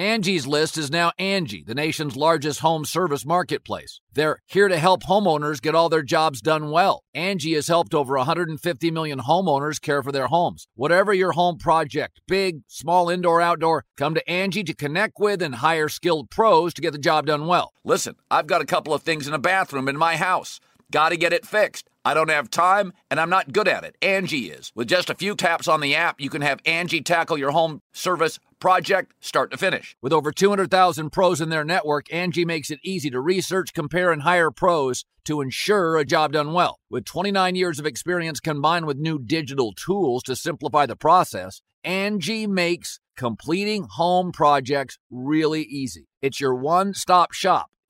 Angie's List is now Angie, the nation's largest home service marketplace. They're here to help homeowners get all their jobs done well. Angie has helped over 150 million homeowners care for their homes. Whatever your home project, big, small, indoor, outdoor, come to Angie to connect with and hire skilled pros to get the job done well. Listen, I've got a couple of things in a bathroom in my house. Got to get it fixed. I don't have time and I'm not good at it. Angie is. With just a few taps on the app, you can have Angie tackle your home service project start to finish. With over 200,000 pros in their network, Angie makes it easy to research, compare, and hire pros to ensure a job done well. With 29 years of experience combined with new digital tools to simplify the process, Angie makes completing home projects really easy. It's your one stop shop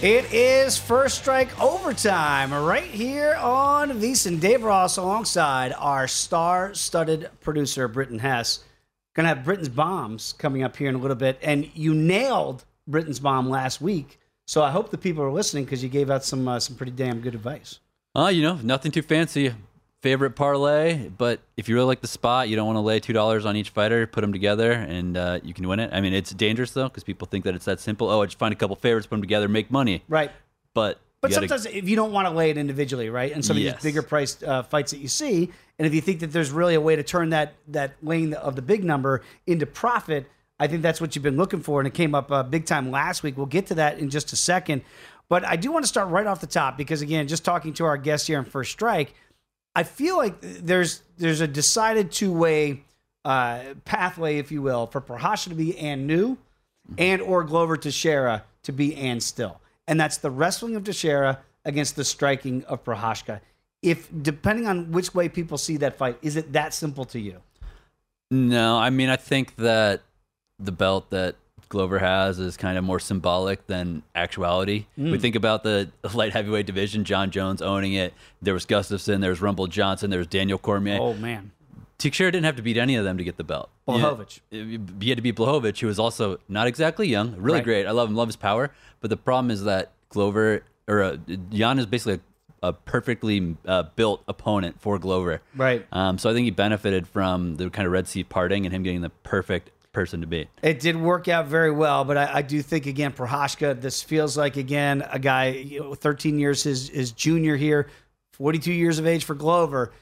It is First Strike Overtime right here on VSiN. Dave Ross alongside our star studded producer, Britton Hess. Gonna have Britton's bombs coming up here in a little bit. And you nailed Britton's bomb last week. So I hope the people are listening because you gave out some uh, some pretty damn good advice. Uh, you know, nothing too fancy favorite parlay, but if you really like the spot, you don't want to lay two dollars on each fighter, put them together, and uh, you can win it. I mean, it's dangerous though because people think that it's that simple. Oh, I just find a couple favorites, put them together, make money. Right. But but gotta, sometimes if you don't want to lay it individually, right, and some of Yes. these bigger priced uh, fights that you see, and if you think that there's really a way to turn that that laying of the big number into profit, I think that's what you've been looking for, and it came up uh, big time last week. We'll get to that in just a second, but I do want to start right off the top because again, just talking to our guest here on First Strike, I feel like there's there's a decided two way uh, pathway, if you will, for Prochazka to be and new, and or Glover Teixeira to be and still, and that's the wrestling of Teixeira against the striking of Prochazka. If depending on which way people see that fight, is it that simple to you? no. I mean, I think that the belt that Glover has is kind of more symbolic than actuality. Mm. We think about the light heavyweight division, Jon Jones owning it. There was Gustafsson, there was Rumble Johnson, there was Daniel Cormier. Oh man, Teixeira didn't have to beat any of them to get the belt. Blachowicz. You, you had to beat Blachowicz, who was also not exactly young, really Right. great. I love him, love his power. But the problem is that Glover or uh, Jan is basically a, a perfectly uh, built opponent for Glover. Right. Um, so I think he benefited from the kind of Red Sea parting and him getting the perfect person to be. It did work out very well, but I, I do think again, Prochazka, this feels like again a guy, you know, 13 years his his junior here, 42 years of age for Glover.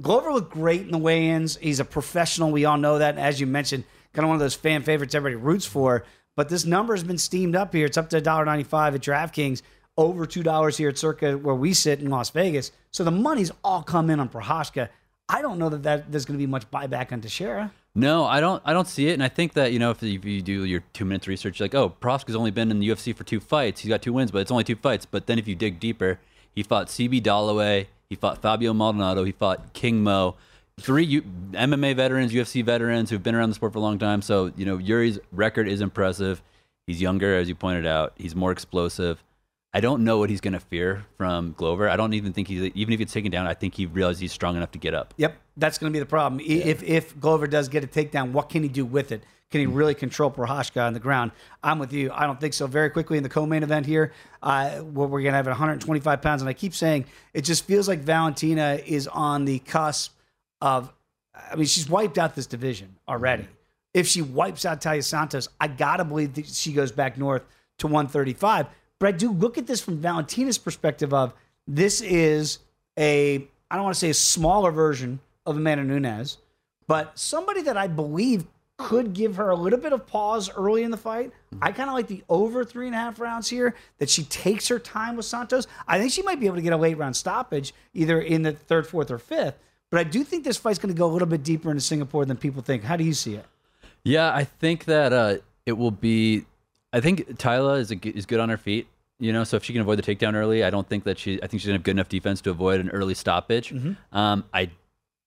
Glover looked great in the weigh-ins. He's a professional. We all know that. And as you mentioned, kind of one of those fan favorites everybody roots for. But this number has been steamed up here. It's up to $1.95 at DraftKings, over $2 here at Circa where we sit in Las Vegas. So the money's all come in on Prochazka. I don't know that, that there's going to be much buyback on Teixeira. No, I don't. I don't see it, and I think that you know if you, do your two minutes research, like, oh, Prosk's only been in the UFC for two fights. He's got two wins, but it's only two fights. But then if you dig deeper, he fought CB Dollaway, he fought Fabio Maldonado, he fought King Mo, three U- MMA veterans, UFC veterans who've been around the sport for a long time. So you know Yuri's record is impressive. He's younger, as you pointed out. He's more explosive. I don't know what he's going to fear from Glover. I don't even think he's even if he's taken down. I think he realizes he's strong enough to get up. Yep, that's going to be the problem. I If if Glover does get a takedown, what can he do with it? Can he really control Prochazka on the ground? I'm with you. I don't think so. Very quickly in the co-main event here, uh, where we're going to have it 125 pounds, and I keep saying it just feels like Valentina is on the cusp of. I mean, she's wiped out this division already. If she wipes out Taila Santos, I gotta believe that she goes back north to 135. But I do look at this from Valentina's perspective of this is a I don't want to say a smaller version of Amanda Nunes, but somebody that I believe could give her a little bit of pause early in the fight. I kind of like the over three and a half rounds here, that she takes her time with Santos. I think she might be able to get a late round stoppage, either in the third, fourth, or fifth. But I do think this fight's going to go a little bit deeper into Singapore than people think. How do you see it? Yeah, I think that uh, it will be. I think Taila is a, is good on her feet. You know, so if she can avoid the takedown early, I don't think that she. I think she's gonna have good enough defense to avoid an early stoppage. Um, I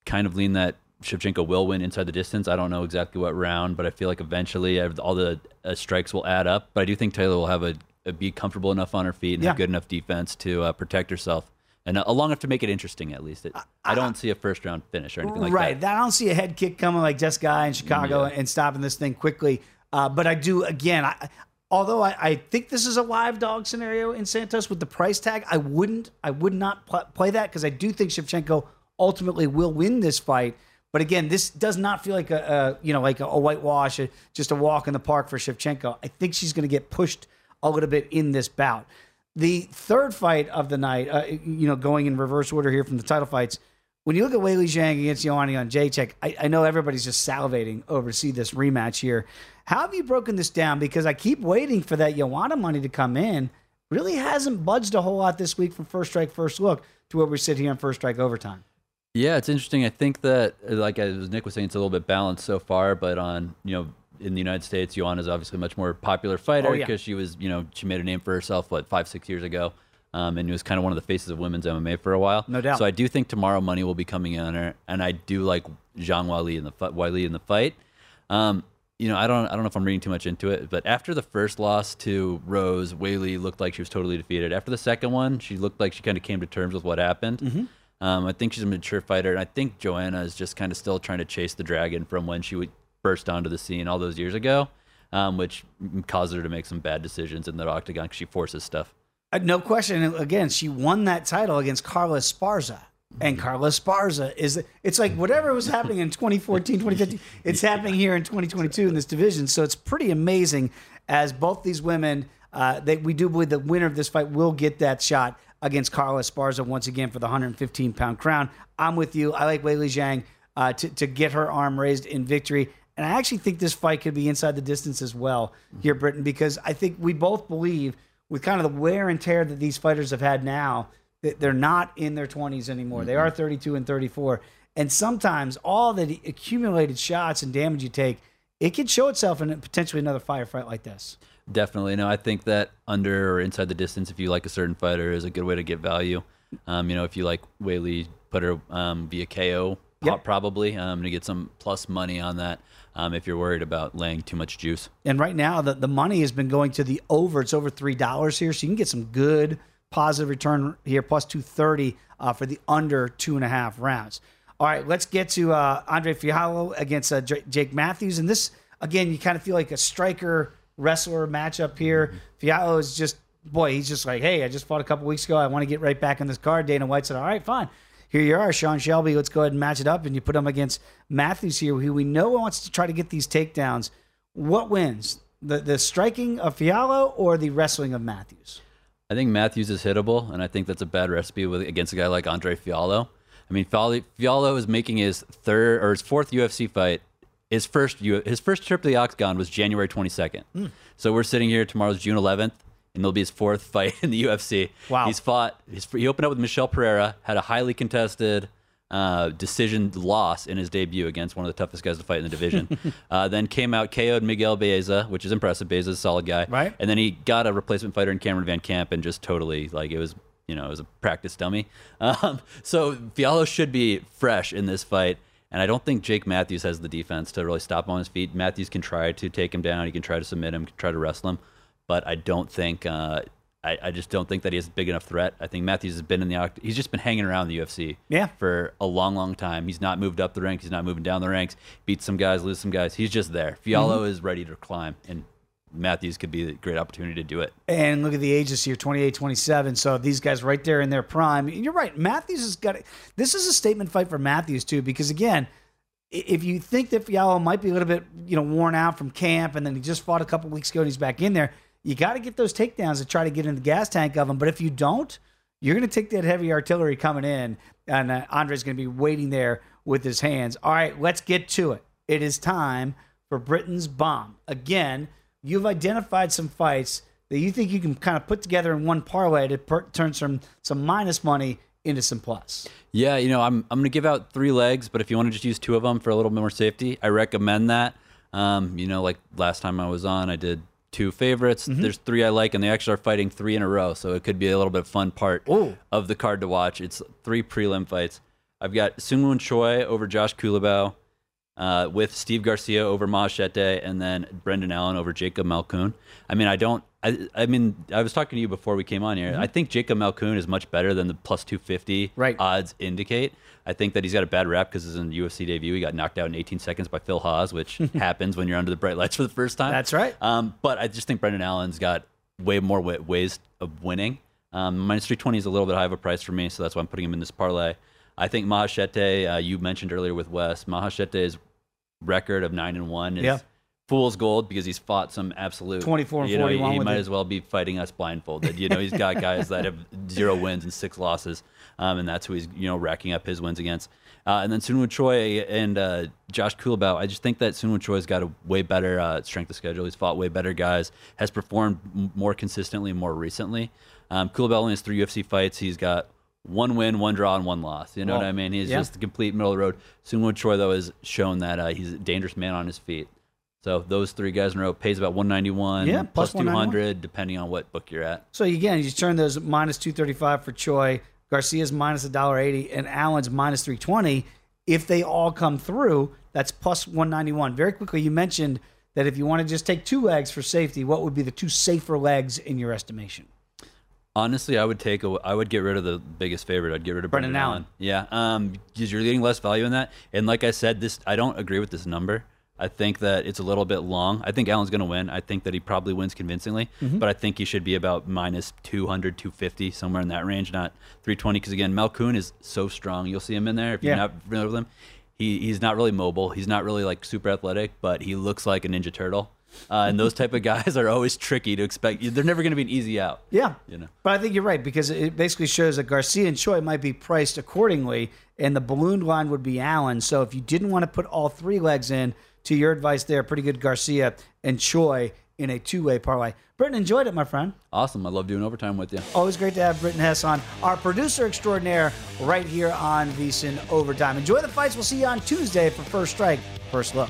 kind of lean that Shevchenko will win inside the distance. I don't know exactly what round, but I feel like eventually all the uh, strikes will add up. But I do think Taila will have a, a be comfortable enough on her feet and have good enough defense to uh, protect herself. And uh, long enough to make it interesting, at least. It, I don't see a first round finish or anything like right. that. Right. I don't see a head kick coming like guy in Chicago Yeah. and stopping this thing quickly. Uh, but I do again. I, although I, I think this is a live dog scenario in Santos with the price tag, I wouldn't. I would not pl- play that because I do think Shevchenko ultimately will win this fight. But again, this does not feel like a, a you know like a, a whitewash, a, just a walk in the park for Shevchenko. I think she's going to get pushed a little bit in this bout. The third fight of the night, uh, you know, going in reverse order here from the title fights. When you look at Li Zhang against Joanna Jędrzejczyk, I, I know everybody's just salivating over to see this rematch here. How have you broken this down? Because I keep waiting for that Joanna money to come in. Really hasn't budged a whole lot this week from first strike, first look to where we sit here in first strike overtime. Yeah, it's interesting. I think that, like as Nick was saying, it's a little bit balanced so far. But on you know, in the United States, Joanna is obviously a much more popular fighter Oh, yeah. because she was you know she made a name for herself what five six years ago, um, and it was kind of one of the faces of women's MMA for a while. No doubt. So I do think tomorrow money will be coming in on her, and I do like Zhang Weili in the fi- Weili in the fight. Um, you know, I don't I don't know if I'm reading too much into it, but after the first loss to Rose, Weili looked like she was totally defeated. After the second one, she looked like she kind of came to terms with what happened. Mm-hmm. Um, I think she's a mature fighter, and I think Joanna is just kind of still trying to chase the dragon from when she would burst onto the scene all those years ago, um, which caused her to make some bad decisions in the octagon because she forces stuff. Uh, no question. Again, she won that title against Carla Esparza. And Carla Esparza is, it's like whatever was happening in 2014, 2015, it's happening here in 2022 in this division. So it's pretty amazing as both these women, uh, they, we do believe the winner of this fight will get that shot against Carla Esparza once again for the 115 pound crown. I'm with you. I like Weili Zhang uh, to, to get her arm raised in victory. And I actually think this fight could be inside the distance as well here, Britton, because I think we both believe with kind of the wear and tear that these fighters have had now, that they're not in their 20s anymore. They are 32 and 34. And sometimes all the accumulated shots and damage you take, it could show itself in potentially another firefight like this. Definitely. No, I think that under or inside the distance, if you like a certain fighter, is a good way to get value. Um, you know, if you like Weili, put her um, via KO Yep. probably um, to get some plus money on that um, if you're worried about laying too much juice. And right now, the, the money has been going to the over. It's over three dollars here, so you can get some good positive return here, plus two thirty uh, for the under two and a half rounds. All right, let's get to uh, Andre Fialho against uh, J- Jake Matthews, and this again, you kind of feel like a striker wrestler matchup here. Fialho is just boy, he's just like, hey, I just fought a couple weeks ago. I want to get right back in this card. Dana White said, all right, fine. Here you are, Sean Shelby. Let's go ahead and match it up. And you put him against Matthews here, who we know wants to try to get these takedowns. What wins? The the striking of Fialho or the wrestling of Matthews? I think Matthews is hittable, and I think that's a bad recipe with, against a guy like Andre Fialho. I mean, Fialho, is making his third or his fourth UFC fight. His first his first trip to the Octagon was January 22nd. Hmm. So we're sitting here. Tomorrow's June 11th, and it'll be his fourth fight in the UFC. Wow. He's fought. He's, he opened up with Michel Pereira, had a highly contested uh, decision loss in his debut against one of the toughest guys to fight in the division. uh, then came out KO'd Miguel Baeza, which is impressive. Baeza's a solid guy. Right. And then he got a replacement fighter in Cameron VanCamp and just totally like it was you know it was a practice dummy. Um, so Fialho should be fresh in this fight. And I don't think Jake Matthews has the defense to really stop him on his feet. Matthews can try to take him down. He can try to submit him, can try to wrestle him. But I don't think, uh, I, I just don't think that he has a big enough threat. I think Matthews has been in the, he's just been hanging around the UFC Yeah. for a long, long time. He's not moved up the ranks. He's not moving down the ranks. Beats some guys, lose some guys. He's just there. Fialho mm-hmm. is ready to climb, and Matthews could be a great opportunity to do it. And look at the ages here 28, 27. So these guys right there in their prime. And you're right. Matthews has got it. This is a statement fight for Matthews, too, because again, if you think that Fialho might be a little bit, you know, worn out from camp and then he just fought a couple weeks ago and he's back in there, you got to get those takedowns to try to get in the gas tank of them. But if you don't, you're going to take that heavy artillery coming in, and uh, Andre's going to be waiting there with his hands. All right, let's get to it. It is time for Britton's bomb. Again, you've identified some fights that you think you can kind of put together in one parlay to per- turn some some minus money into some plus. Yeah, you know, I'm I'm gonna give out three legs, but if you want to just use two of them for a little bit more safety, I recommend that. Um, you know, like last time I was on, I did two favorites. Mm-hmm. There's three I like, and they actually are fighting three in a row, so it could be a little bit fun part Ooh. of the card to watch. It's three prelim fights. I've got Seungwoo Choi over Josh Culibao, uh, with Steve Garcia over Machete, and then Brendan Allen over Jacob Malkoun. I mean, I don't. I, I mean, I was talking to you before we came on here. I think Jacob Malkoun is much better than the plus 250 Right. odds indicate. I think that he's got a bad rap because his UFC debut, he got knocked out in 18 seconds by Phil Hawes, which happens when you're under the bright lights for the first time. That's right. Um, but I just think Brendan Allen's got way more wa- ways of winning. Um, minus 320 is a little bit high of a price for me, so that's why I'm putting him in this parlay. I think Mahashete, uh, you mentioned earlier with Wes, Mahachete's record of 9 and 1 is Yeah. fool's gold because he's fought some absolute 24 and you know, he- 41 he, might it. as well be fighting us blindfolded. You know, he's got guys that have zero wins and six losses, um, and that's who he's you know racking up his wins against. Uh, and then Seungwoo Choi and uh, Josh Culibao. I just think that Seungwoo Choi's got a way better uh, strength of schedule. He's fought way better guys, has performed m- more consistently more recently. Um, Culibao only has three UFC fights. He's got one win, one draw, and one loss. You know Well, what I mean? He's yeah. just the complete middle of the road. Seungwoo Choi though has shown that uh, he's a dangerous man on his feet. So those three guys in a row pays about 191, Yeah, plus plus 200, depending on what book you're at. So again, you turn those minus two thirty five for Choi, Garcia's minus a dollar eighty, and Allen's minus three twenty. If they all come through, that's plus one ninety one. Very quickly, you mentioned that if you want to just take two legs for safety, what would be the two safer legs in your estimation? Honestly, I would take a, I would get rid of the biggest favorite. I'd get rid of Brendan Brendan, Allen. Allen. Yeah, um, because you're getting less value in that. And like I said, this I don't agree with this number. I think that it's a little bit long. I think Allen's going to win. I think that he probably wins convincingly, Mm-hmm. but I think he should be about minus 200, 250, somewhere in that range, not 320. Because again, Malkoun is so strong. You'll see him in there if you're not familiar with him. He, he's not really mobile. He's not really like super athletic, but he looks like a Ninja Turtle. Uh, and those type of guys are always tricky to expect. They're never going to be an easy out. Yeah. You know. But I think you're right because it basically shows that Garcia and Choi might be priced accordingly, and the balloon line would be Allen. So if you didn't want to put all three legs in, to your advice there, pretty good Garcia and Choi in a two way parlay. Britton enjoyed it, my friend. Awesome. I love doing overtime with you. Always great to have Britton Hess on, our producer extraordinaire, right here on VSiN Overtime. Enjoy the fights. We'll see you on Tuesday for First Strike, First Look.